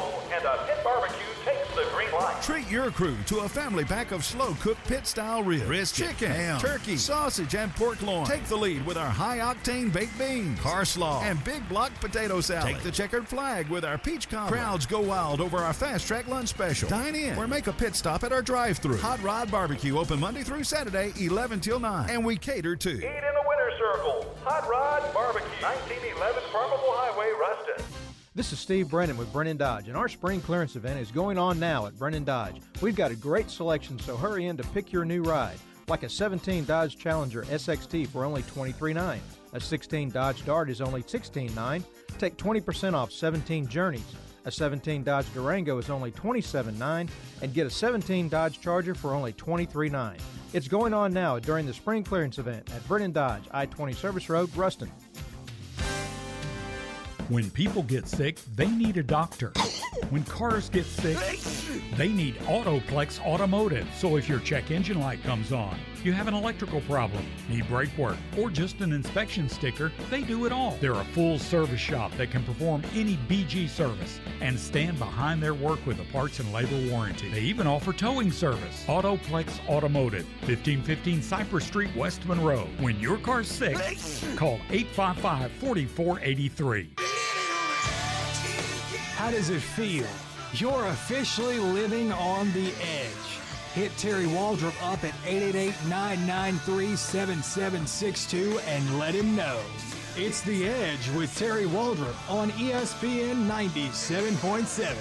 Treat your crew to a family pack of slow cooked pit style ribs, brisket, chicken, ham, turkey, sausage, and pork loin. Take the lead with our high octane baked beans, car slaw, and big block potato salad. Take the checkered flag with our peach cobbler. Crowds go wild over our fast track lunch special. Dine in or make a pit stop at our drive through. Hot Rod Barbecue open Monday through Saturday, 11 till 9. And we cater to. Eat in the winter circle. Hot Rod Barbecue, 1911 Farmerville Highway, Ruston. This is Steve Brennan with Brennan Dodge, and our spring clearance event is going on now at Brennan Dodge. We've got a great selection, so hurry in to pick your new ride, like a 17 Dodge Challenger SXT for only $23.9. A 16 Dodge Dart is only $16.9. Take 20% off 17 Journeys. A 17 Dodge Durango is only $27.9, and get a 17 Dodge Charger for only $23.9. It's going on now during the spring clearance event at Brennan Dodge, I-20 Service Road, Ruston. When people get sick, they need a doctor. When cars get sick, they need Autoplex Automotive. So if your check engine light comes on, you have an electrical problem, need brake work, or just an inspection sticker, they do it all. They're a full service shop that can perform any BG service and stand behind their work with a parts and labor warranty. They even offer towing service. Autoplex Automotive, 1515 Cypress Street, West Monroe. When your car's sick, call 855 4483. How does it feel? You're officially living on the edge. Hit Terry Waldrop up at 888-993-7762 and let him know. It's The Edge with Terry Waldrop on ESPN 97.7.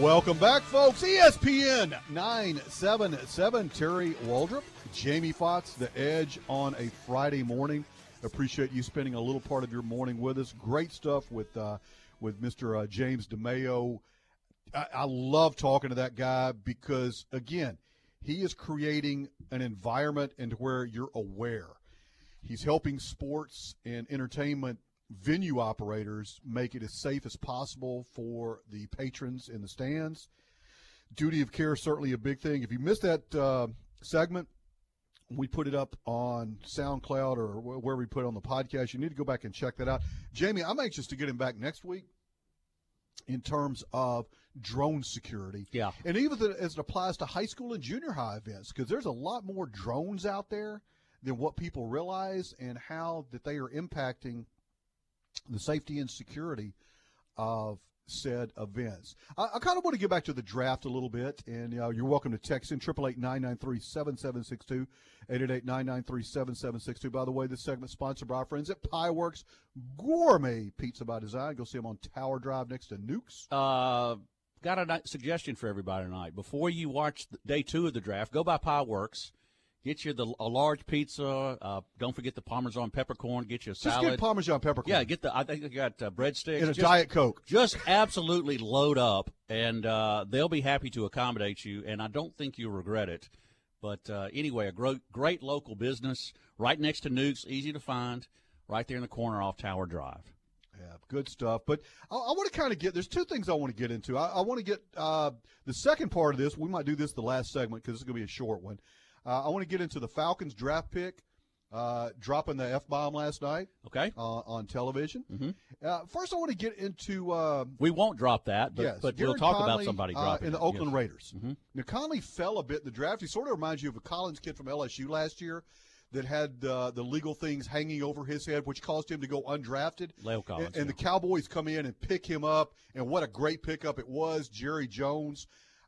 Welcome back, folks. ESPN 977. Terry Waldrop, Jamie Foxx, The Edge on a Friday morning. Appreciate you spending a little part of your morning with us. Great stuff with uh, with Mr. Uh, James DeMeo. I, I love talking to that guy because, again, he is creating an environment into where you're aware. He's helping sports and entertainment venue operators make it as safe as possible for the patrons in the stands. Duty of care is certainly a big thing. If you missed that uh, segment, we put it up on SoundCloud or wh- where we put it on the podcast. You need to go back and check that out. Jamie, I'm anxious to get him back next week in terms of drone security. Yeah. And even as it applies to high school and junior high events, because there's a lot more drones out there than what people realize and how that they are impacting the safety and security of said events. I, I kind of want to get back to the draft a little bit, and uh, you're welcome to text in 888-993-7762, 888-993-7762. By the way, this segment sponsored by our friends at Pieworks Gourmet Pizza by Design. Go see them on Tower Drive next to Nukes. Uh, got a suggestion for everybody tonight. Before you watch day two of the draft, go by Pie Works. Get you the a large pizza. Uh, don't forget the Parmesan peppercorn. Get you a salad. Just get Parmesan peppercorn. Yeah, get the. I think they got uh, breadsticks And a Just- Diet Coke. Just absolutely load up, and uh, they'll be happy to accommodate you. And I don't think you'll regret it. But uh, anyway, a great, great local business right next to Nukes, easy to find, right there in the corner off Tower Drive. Yeah, good stuff. But I, I want to kind of get. There's two things I want to get into. I, I want to get uh, the second part of this. We might do this the last segment because it's going to be a short one. Uh, I want to get into the Falcons draft pick, uh, dropping the f bomb last night. Okay. Uh, on television. Mm-hmm. Uh, first, I want to get into. Uh, We won't drop that, but, yes, but we'll talk about Conley, somebody uh, dropping in the it. Oakland Yes. Raiders. Mhm. Now Conley fell a bit in the draft. He sort of reminds you of a Collins kid from LSU last year that had uh, the legal things hanging over his head, which caused him to go undrafted. La'el Collins, and, and the Cowboys come in and pick him up, and what a great pickup it was, Jerry Jones.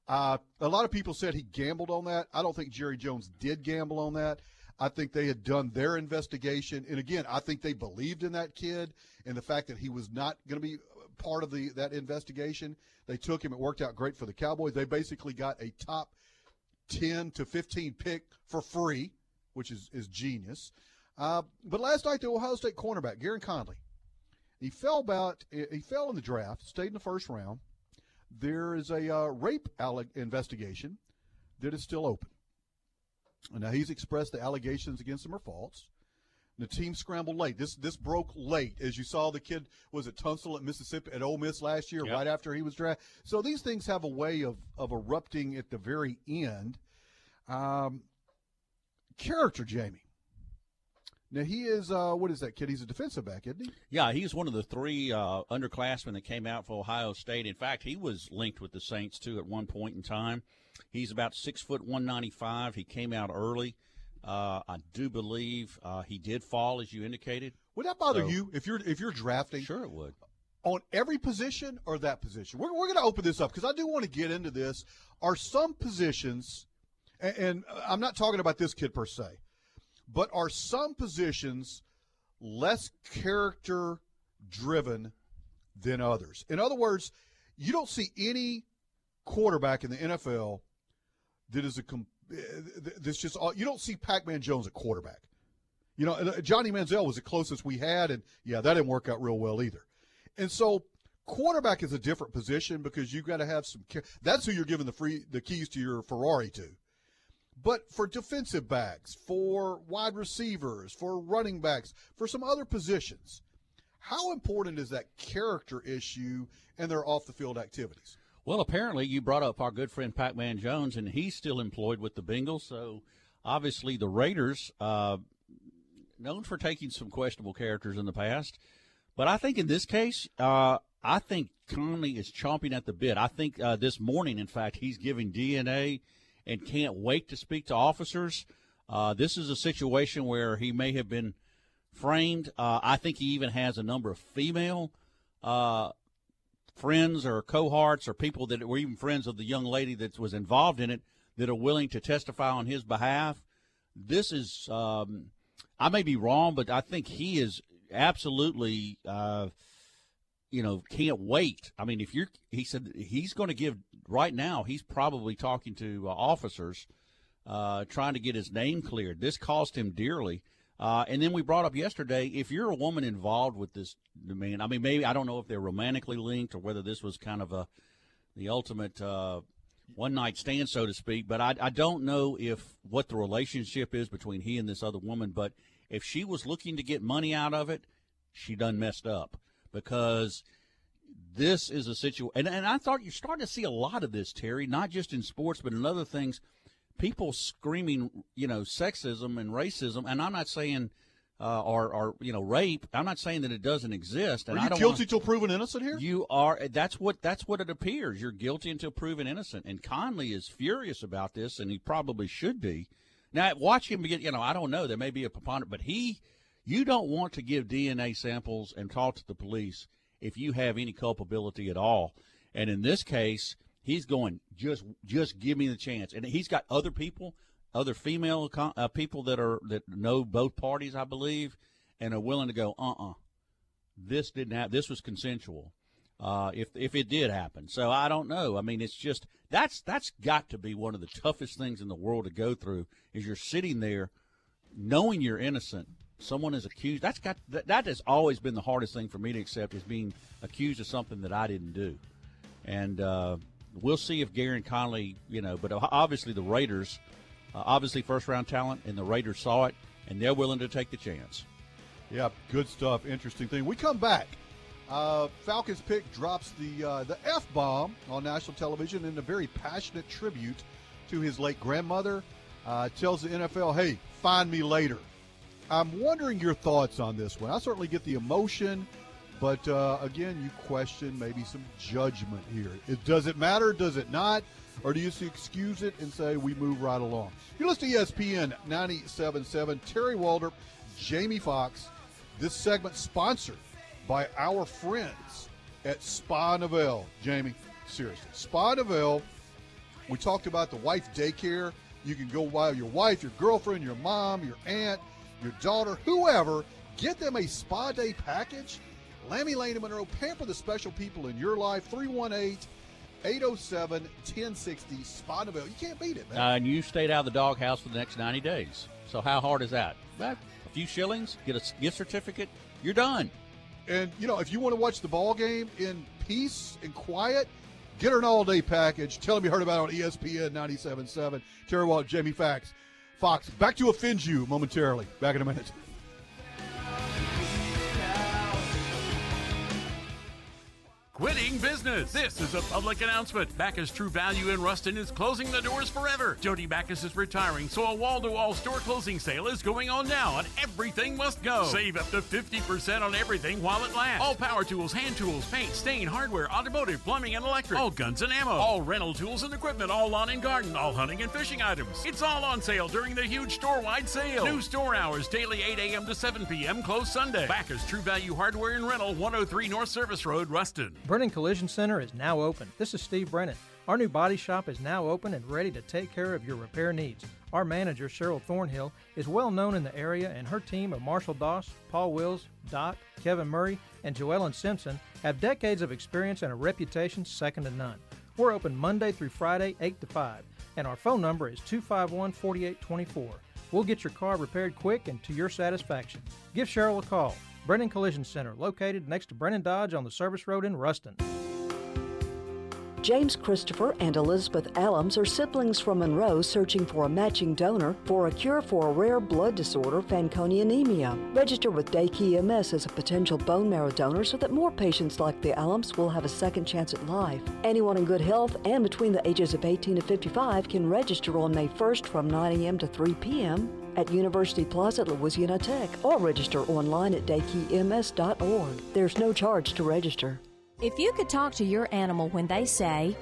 Uh, a lot of people said he gambled on that. I don't think Jerry Jones did gamble on that. I think they had done their investigation, and again, I think they believed in that kid and the fact that he was not going to be part of the that investigation. They took him. It worked out great for the Cowboys. They basically got a top ten to fifteen pick for free, which is is genius. Uh, but last night, the Ohio State cornerback Gareon Conley, he fell about he fell in the draft, stayed in the first round. There is a uh, rape alleg- investigation that is still open. Now he's expressed the allegations against him are false. The team scrambled late. This this broke late, as you saw. The kid was at Tunsil at Mississippi at Ole Miss last year, Yep. right after he was drafted. So these things have a way of of erupting at the very end. Um, character, Jamie. Now he is uh, what is that kid? He's a defensive back, isn't he? Yeah, he's one of the three uh, underclassmen that came out for Ohio State. In fact, he was linked with the Saints too at one point in time. He's about six foot one ninety five. He came out early. Uh, I do believe uh, he did fall, as you indicated. Would that bother So- you if you're if you're drafting? Sure, it would. On every position or that position? We're, we're going to open this up because I do want to get into this. Are some positions, and, and I'm not talking about this kid per se, but are some positions less character driven than others? In other words, you don't see any quarterback in the NFL that is a eh, that's just all, you don't see Pac-Man Jones at quarterback. You know, uh, Johnny Manziel was the closest we had, and yeah, that didn't work out real well either. And so, quarterback is a different position because you've got to have some. That's who you're giving the free the keys to your Ferrari to. But for defensive backs, for wide receivers, for running backs, for some other positions, how important is that character issue and their off the field activities? Well, apparently you brought up our good friend Pac-Man Jones, and he's still employed with the Bengals. So obviously the Raiders, uh, known for taking some questionable characters in the past, but I think in this case, uh, I think Conley is chomping at the bit. I think uh, this morning, in fact, he's giving DNA and can't wait to speak to officers. Uh, this is a situation where he may have been framed. Uh, I think he even has a number of female uh, friends or cohorts or people that were even friends of the young lady that was involved in it that are willing to testify on his behalf. This is, um, I may be wrong, but I think he is absolutely, uh, you know, can't wait. I mean, if you're, he said he's going to give right now, he's probably talking to uh, officers uh, trying to get his name cleared. This cost him dearly. Uh, and then we brought up yesterday if you're a woman involved with this man, I mean, maybe I don't know if they're romantically linked or whether this was kind of a the ultimate uh, one night stand, so to speak. But I, I don't know if what the relationship is between he and this other woman. But if she was looking to get money out of it, she done messed up because this is a situation. And, and I thought you're starting to see a lot of this, Terry, not just in sports, but in other things. People screaming, you know, sexism and racism. And I'm not saying, uh, or, or, you know, rape. I'm not saying that it doesn't exist. And Are I you don't guilty wanna- till proven innocent here? you are. That's what. That's what it appears. You're guilty until proven innocent. And Conley is furious about this, and he probably should be. Now, watch him get. You know, I don't know. There may be a preponderance, but he. You don't want to give DNA samples and talk to the police if you have any culpability at all. And in this case, he's going just just give me the chance. And he's got other people, other female uh, people that are that know both parties, I believe, and are willing to go. Uh uh this didn't have this was consensual uh, if if it did happen so i don't know i mean it's just that's that's got to be one of the toughest things in the world to go through is you're sitting there knowing you're innocent someone is accused that's got that, that has always been the hardest thing for me to accept is being accused of something that i didn't do and uh, we'll see if Gareon Conley, you know, but obviously the Raiders, uh, obviously first round talent, and the Raiders saw it, and they're willing to take the chance. Yeah, good stuff. Interesting thing. We come back. Uh, Falcons pick drops the uh, the f bomb on national television in a very passionate tribute to his late grandmother. Uh, tells the NFL, "Hey, find me later." I'm wondering your thoughts on this one. I certainly get the emotion, but uh, again, you question maybe some judgment here. It, does it matter? Does it not? Or do you excuse it and say we move right along? You listen to ESPN 97.7. Terry Waldrop, Jamie Fox. This segment sponsored by our friends at Spa Novell. Jamie, seriously, Spa Novell. We talked about the wife daycare. You can go while your wife, your girlfriend, your mom, your aunt, your daughter, whoever, get them a spa day package Lammy Lane in Monroe. Pamper the special people in your life. 318 807 1060. Spa Spotnaville. You can't beat it, man. Uh, and you stayed out of the doghouse for the next 90 days. So how hard is that? A few shillings, get a gift certificate, you're done. And, you know, if you want to watch the ball game in peace and quiet, get her an all day package. Tell them you heard about it on ESPN 97.7. Terry Walt, Jamie Fax. Fox, back to offend you momentarily. Back in a minute. Quitting business. This is a public announcement. Backus True Value in Ruston is closing the doors forever. Jody Backus is retiring, so a wall to wall store closing sale is going on now, and everything must go. Save up to 50% on everything while it lasts. All power tools, hand tools, paint, stain, hardware, automotive, plumbing, and electric. All guns and ammo. All rental tools and equipment. All lawn and garden. All hunting and fishing items. It's all on sale during the huge store wide sale. New store hours daily 8 a.m. to 7 p.m. Closed Sunday. Backus True Value Hardware and Rental, 103 North Service Road, Ruston. Brennan Collision Center is now open. This is Steve Brennan. Our new body shop is now open and ready to take care of your repair needs. Our manager, Cheryl Thornhill, is well known in the area, and her team of Marshall Doss, Paul Wills, Doc, Kevin Murray, and Joellen Simpson have decades of experience and a reputation second to none. We're open Monday through Friday, 8 to 5, and our phone number is 251 4824. We'll get your car repaired quick and to your satisfaction. Give Cheryl a call. Brennan Collision Center, located next to Brennan Dodge on the Service Road in Ruston. James Christopher and Elizabeth Allums are siblings from Monroe searching for a matching donor for a cure for a rare blood disorder, Fanconi anemia. Register with DKMS as a potential bone marrow donor so that more patients like the Allums will have a second chance at life. Anyone in good health and between the ages of 18 to 55 can register on May 1st from 9 a.m. to 3 p.m. at University Plaza at Louisiana Tech or register online at dkms.org. There's no charge to register. If you could talk to your animal when they say,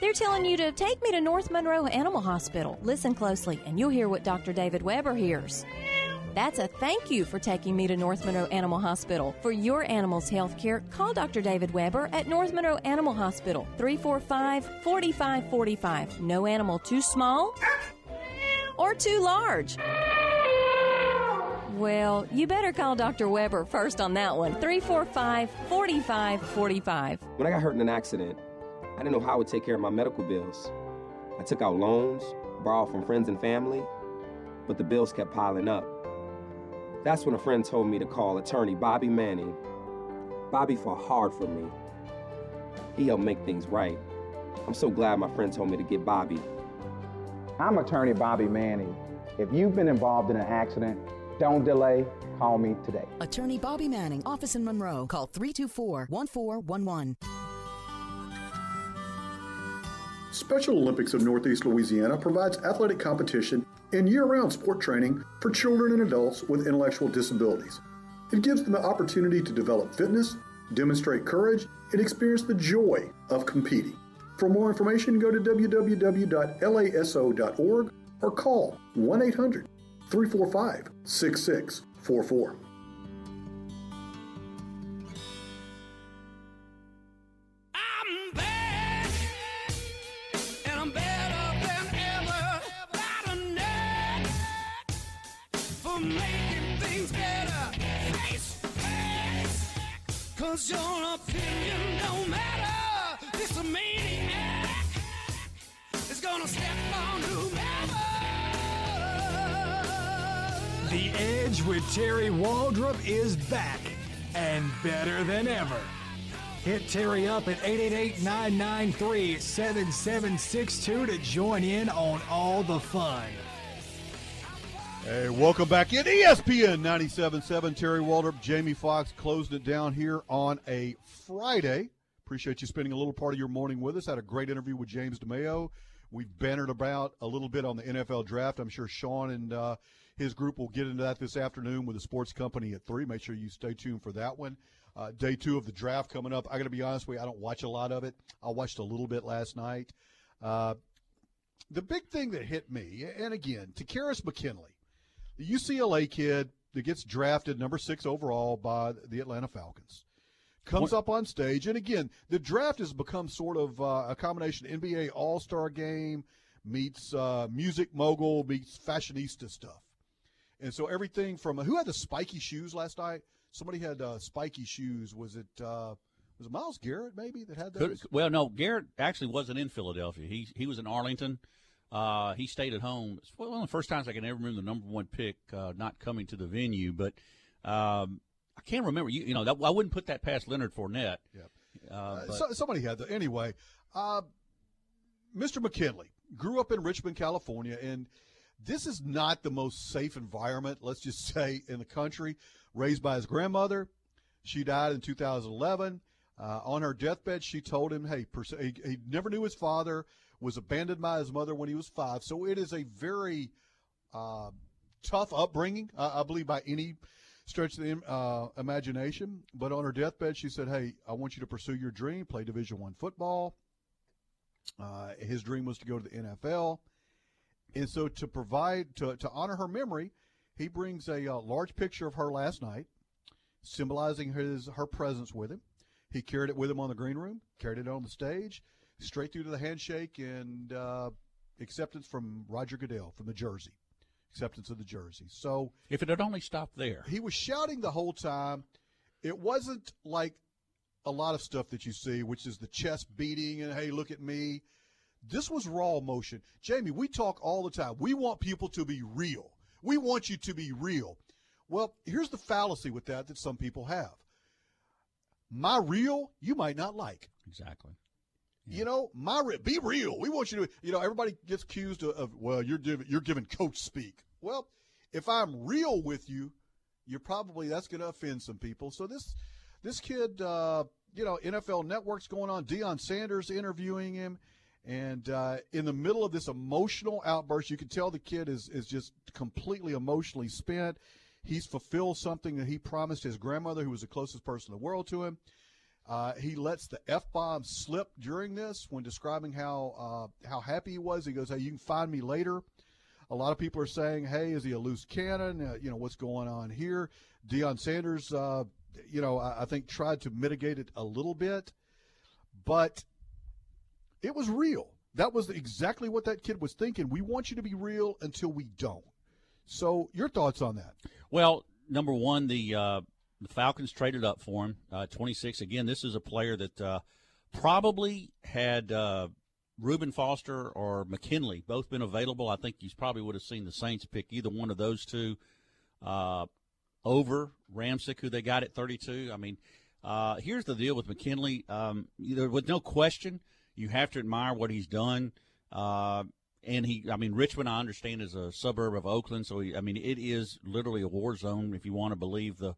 they're telling you to take me to North Monroe Animal Hospital, listen closely and you'll hear what Dr. David Weber hears. That's a thank you for taking me to North Monroe Animal Hospital. For your animal's health care, call Dr. David Weber at North Monroe Animal Hospital, 345 4545. No animal too small or too large. Well, you better call Dr. Weber first on that one. 345 4545. When I got hurt in an accident, I didn't know how I would take care of my medical bills. I took out loans, borrowed from friends and family, but the bills kept piling up. That's when a friend told me to call attorney Bobby Manning. Bobby fought hard for me. He helped make things right. I'm so glad my friend told me to get Bobby. I'm attorney Bobby Manning. If you've been involved in an accident, don't delay. Call me today. Attorney Bobby Manning, office in Monroe. Call 324 1411. Special Olympics of Northeast Louisiana provides athletic competition and year round sport training for children and adults with intellectual disabilities. It gives them the opportunity to develop fitness, demonstrate courage, and experience the joy of competing. For more information, go to www.laso.org or call 1 800 345 6644. And I'm better gonna step on whomever. The Edge with Terry Waldrop is back and better than ever. Hit Terry up at 888-993-7762 to join in on all the fun. Hey, welcome back in ESPN 97.7. Terry Waldrop, Jamie Fox closed it down here on a Friday. Appreciate you spending a little part of your morning with us. Had a great interview with James DeMeo. We've bantered about a little bit on the NFL draft. I'm sure Sean and uh, his group will get into that this afternoon with the sports company at 3. Make sure you stay tuned for that one. Uh, day two of the draft coming up. I got to be honest with you, I don't watch a lot of it. I watched a little bit last night. Uh, the big thing that hit me, and again, Takkarist McKinley, the UCLA kid that gets drafted number six overall by the Atlanta Falcons, comes up on stage, and again, the draft has become sort of uh, a combination NBA All Star game meets uh, music mogul meets fashionista stuff. And so everything from who had the spiky shoes last night? Somebody had uh, spiky shoes. Was it uh, was it Myles Garrett maybe that had Could, well, no, Garrett actually wasn't in Philadelphia. He he was in Arlington. Uh, he stayed at home. It's one of the first times I can ever remember the number one pick uh, not coming to the venue. But um, I can't remember. You, you know, that, I wouldn't put that past Leonard Fournette. Yeah. Uh, Uh, but- so, somebody had that. Anyway, uh, Mr. McKinley grew up in Richmond, California, and this is not the most safe environment, let's just [LAUGHS] say, in the country. Raised by his grandmother. She died in 2011. Uh, on her deathbed, she told him, hey, pers- he, he never knew his father, was abandoned by his mother when he was five. So it is a very uh, tough upbringing, I I believe, by any stretch the uh, imagination. But on her deathbed, she said, "Hey, I want you to pursue your dream, play Division One football." Uh, his dream was to go to the NFL, and so to provide to to honor her memory, he brings a uh, large picture of her last night, symbolizing his her presence with him. He carried it with him on the green room, carried it on the stage, straight through to the handshake and uh, acceptance from Roger Goodell from the jersey, acceptance of the jersey. So if it had only stopped there, he was shouting the whole time. It wasn't like a lot of stuff that you see, which is the chest beating and hey, look at me. This was raw emotion. Jamie, we talk all the time. We want people to be real. We want you to be real. Well, here's the fallacy with that that some people have. My real, you might not like. Exactly. You know, my re- be real. We want you to. You know, everybody gets accused of, of well, you're giving you're giving coach speak. Well, if I'm real with you, you're probably that's going to offend some people. So this this kid, uh, you know, NFL Network's going on. Deion Sanders interviewing him, and uh, in the middle of this emotional outburst, you can tell the kid is is just completely emotionally spent. He's fulfilled something that he promised his grandmother, who was the closest person in the world to him. Uh, he lets the f bomb slip during this when describing how uh, how happy he was. He goes, "Hey, you can find me later." A lot of people are saying, "Hey, is he a loose cannon? Uh, you know what's going on here?" Deion Sanders, uh, you know, I, I think tried to mitigate it a little bit, but it was real. That was exactly what that kid was thinking. We want you to be real until we don't. So, your thoughts on that? Well, number one, the uh, the Falcons traded up for him, uh, 26. Again, this is a player that uh, probably had uh, Reuben Foster or McKinley both been available. I think you probably would have seen the Saints pick either one of those two uh, over Ramczyk, who they got at 32. I mean, uh, here's the deal with McKinley. Um, with no question, you have to admire what he's done. Uh, and he, I mean, Richmond, I understand, is a suburb of Oakland, so he, I mean, it is literally a war zone if you want to believe the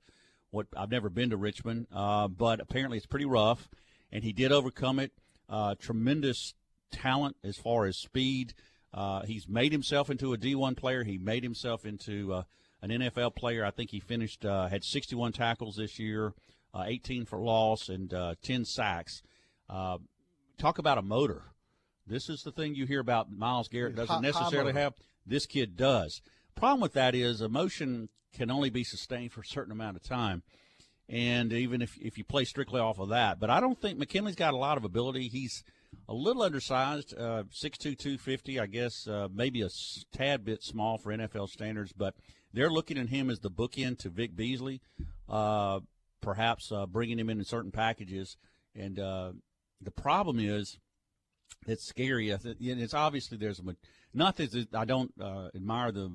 what. I've never been to Richmond, uh, but apparently it's pretty rough, and he did overcome it. Uh, tremendous talent as far as speed. Uh, he's made himself into a D1 player. He made himself into uh, an NFL player. I think he finished uh, had 61 tackles this year, uh, 18 for loss, and uh, 10 sacks. Talk about a motor. This is the thing you hear about Myles Garrett doesn't necessarily have. This kid does. Problem with that is emotion can only be sustained for a certain amount of time. And even if, if you play strictly off of that, but I don't think McKinley's got a lot of ability. He's a little undersized, uh, 6'2", 250, I guess, uh, maybe a tad bit small for NFL standards, but they're looking at him as the bookend to Vic Beasley, uh, perhaps uh, bringing him in in certain packages. And uh, the problem is, it's scary. It's obviously there's a not that I don't uh, admire the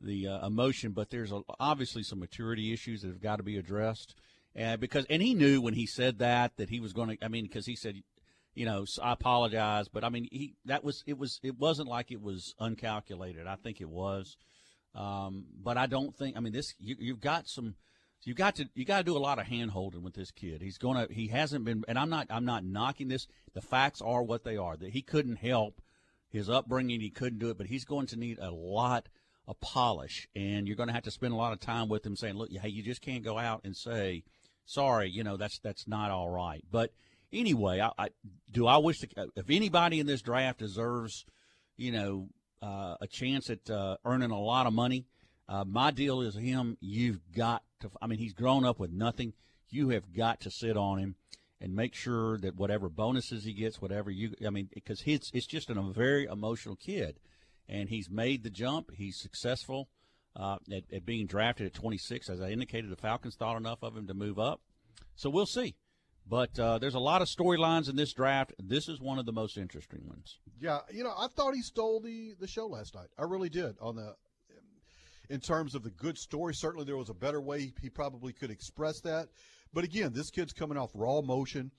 the uh, emotion, but there's a, obviously some maturity issues that have got to be addressed. And because and he knew when he said that that he was going to. I mean, because he said, you know, "S- I apologize, but I mean, he that was it was it wasn't like it was uncalculated. I think it was, um, but I don't think. I mean, this you, you've got some. You got to you got to do a lot of hand holding with this kid. He's gonna he hasn't been and I'm not I'm not knocking this. The facts are what they are. That he couldn't help his upbringing. He couldn't do it, but he's going to need a lot of polish, and you're going to have to spend a lot of time with him saying, "Look, hey, you just can't go out and say sorry. You know that's that's not all right." But anyway, I, I do I wish to, if anybody in this draft deserves, you know, uh, a chance at uh, earning a lot of money. Uh, my deal is him. You've got to. I mean, he's grown up with nothing. You have got to sit on him and make sure that whatever bonuses he gets, whatever you. I mean, because he's it's just an, a very emotional kid, and he's made the jump. He's successful. uh, at, at being drafted at 26. As I indicated, the Falcons thought enough of him to move up. So we'll see. But uh, there's a lot of storylines in this draft. This is one of the most interesting ones. Yeah, you know, I thought he stole the the show last night. I really did. On the in terms of the good story, certainly there was a better way he probably could express that. But again, this kid's coming off raw motion.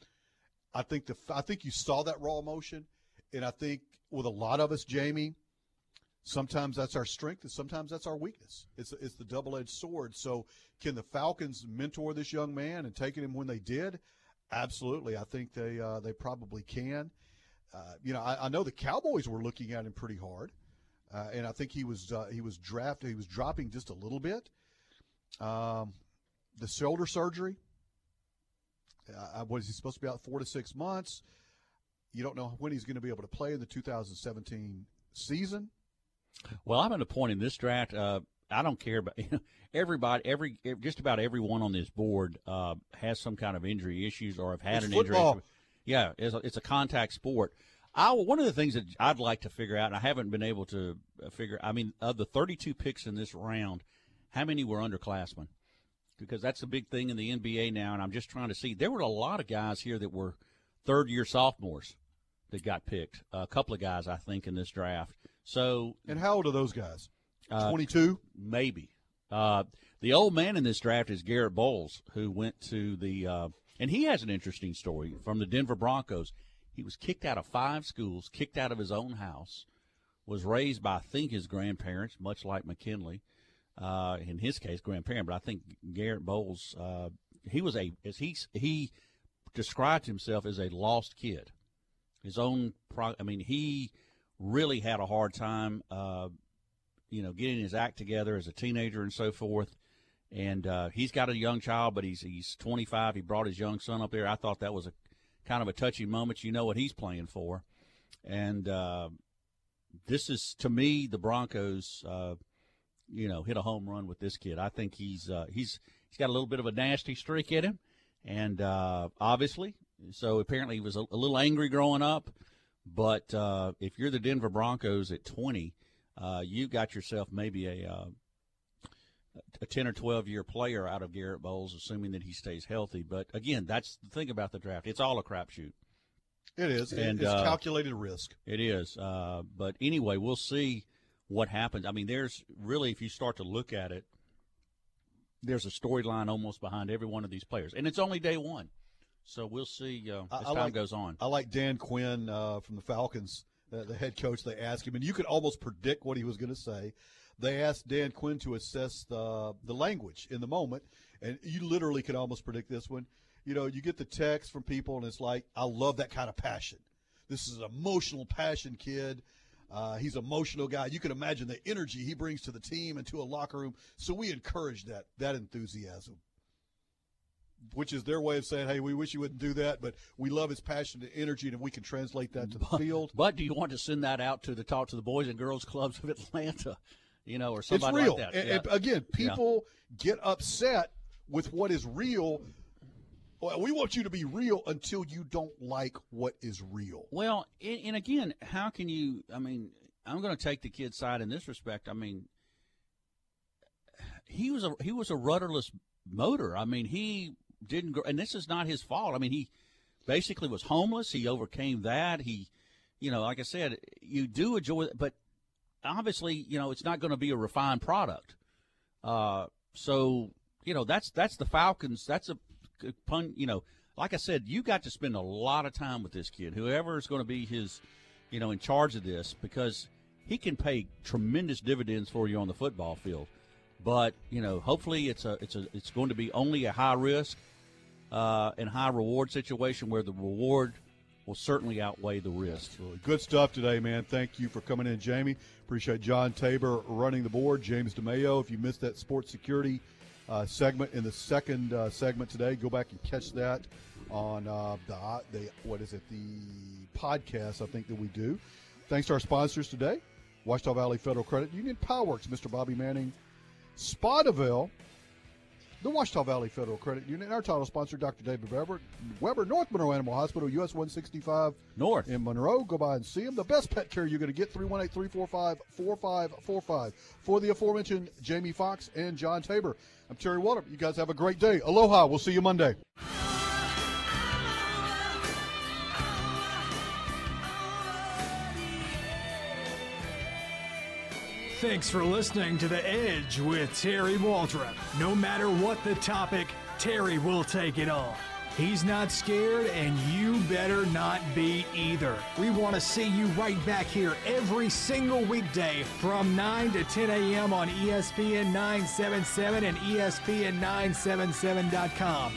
I think the I think you saw that raw motion, and I think with a lot of us, Jamie, sometimes that's our strength and sometimes that's our weakness. It's it's the double edged sword. So can the Falcons mentor this young man and taking him when they did? Absolutely, I think they uh, they probably can. Uh, you know, I, I, know the Cowboys were looking at him pretty hard, uh, and I think he was uh, he was drafted. He was dropping just a little bit. Um, the shoulder surgery. Uh, was he supposed to be out four to six months? You don't know when he's going to be able to play in the 2017 season. Well, I'm at a point in this draft. Uh, I don't care about [LAUGHS] everybody. Every just about everyone on this board uh, has some kind of injury issues or have had it's an football. injury. Yeah, it's a, it's a contact sport. I, one of the things that I'd like to figure out, and I haven't been able to uh, figure. I mean, of the 32 picks in this round, how many were underclassmen? Because that's the big thing in the NBA now, and I'm just trying to see. There were a lot of guys here that were third year sophomores that got picked. A couple of guys, I think, in this draft. So, and how old are those guys? Uh, 22, maybe. Uh, the old man in this draft is Garett Bolles, who went to the, uh, and he has an interesting story from the Denver Broncos. He was kicked out of five schools, kicked out of his own house, was raised by, I think, his grandparents, much like McKinley. Uh, in his case, grandparent, but I think Garett Bolles, uh, he was a, as he, he described himself as a lost kid. His own, pro, I mean, he really had a hard time, uh, you know, getting his act together as a teenager and so forth. And uh, he's got a young child, but he's he's 25. He brought his young son up there. I thought that was a kind of a touchy moment. You know what he's playing for, and uh, this is to me the Broncos. Uh, you know, hit a home run with this kid. I think he's uh, he's he's got a little bit of a nasty streak in him, and uh, obviously, so apparently he was a, a little angry growing up. But uh, if you're the Denver Broncos at 20, uh, you got yourself maybe a uh, a 10 or 12 year player out of Garett Bolles, assuming that he stays healthy. But again, that's the thing about the draft; it's all a crapshoot. It is, And, it's uh, calculated risk. It is. Uh, but anyway, we'll see what happens. I mean, there's really, if you start to look at it, there's a storyline almost behind every one of these players, and it's only day one. So we'll see uh, as I time like- goes on. I like Dan Quinn uh, from the Falcons, the, the head coach. They asked him, and you could almost predict what he was going to say. They asked Dan Quinn to assess the the language in the moment, and you literally could almost predict this one. You know, you get the text from people, and it's like, I love that kind of passion. This is an emotional passion kid. Uh, he's an emotional guy. You can imagine the energy he brings to the team and to a locker room. So we encourage that that enthusiasm which is their way of saying, "Hey, we wish you wouldn't do that, but we love his passion and energy, and if we can translate that to the field, But do you want to send that out to the talk to the boys and girls clubs of Atlanta, you know, or it's somebody real." like that? And- Yeah. and again, Yeah. people get upset with what is real. Well, we want you to be real until you don't like what is real. Well, and, and again, how can you? I mean, I'm going to take the kid's side in this respect. I mean, he was a he was a rudderless motor. I mean, he didn't, grow, and this is not his fault. I mean, he basically was homeless. He overcame that. He, you know, like I said, you do enjoy but obviously, you know, it's not going to be a refined product. Uh, so you know, that's that's the Falcons. That's a pun. You know, like I said, you got to spend a lot of time with this kid, whoever is going to be his, you know, in charge of this, because he can pay tremendous dividends for you on the football field. But you know, hopefully, it's a it's a it's going to be only a high risk uh, and high reward situation where the reward will certainly outweigh the risk. Good stuff today, man. Thank you for coming in, Jamie. Appreciate John Tabor running the board. James DeMeo. If you missed that sports security uh, segment in the second uh, segment today, go back and catch that on uh, the, the what is it the podcast I think that we do. Thanks to our sponsors today, Ouachita Valley Federal Credit Union, Pieworks, Mr. Bobby Manning, Spotaville, the Ouachita Valley Federal Credit Union, and our title sponsor, Dr. David Weber, Weber, North Monroe Animal Hospital, US 165 North in Monroe. Go by and see him. The best pet care you're going to get, 318 345 4545. For the aforementioned Jamie Fox and John Tabor, I'm Terry Walter. You guys have a great day. Aloha. We'll see you Monday. Thanks for listening to The Edge with Terry Waldrop. No matter what the topic, Terry will take it on. He's not scared, and you better not be either. We want to see you right back here every single weekday from 9 to 10 a.m. on ESPN 977 and ESPN977.com.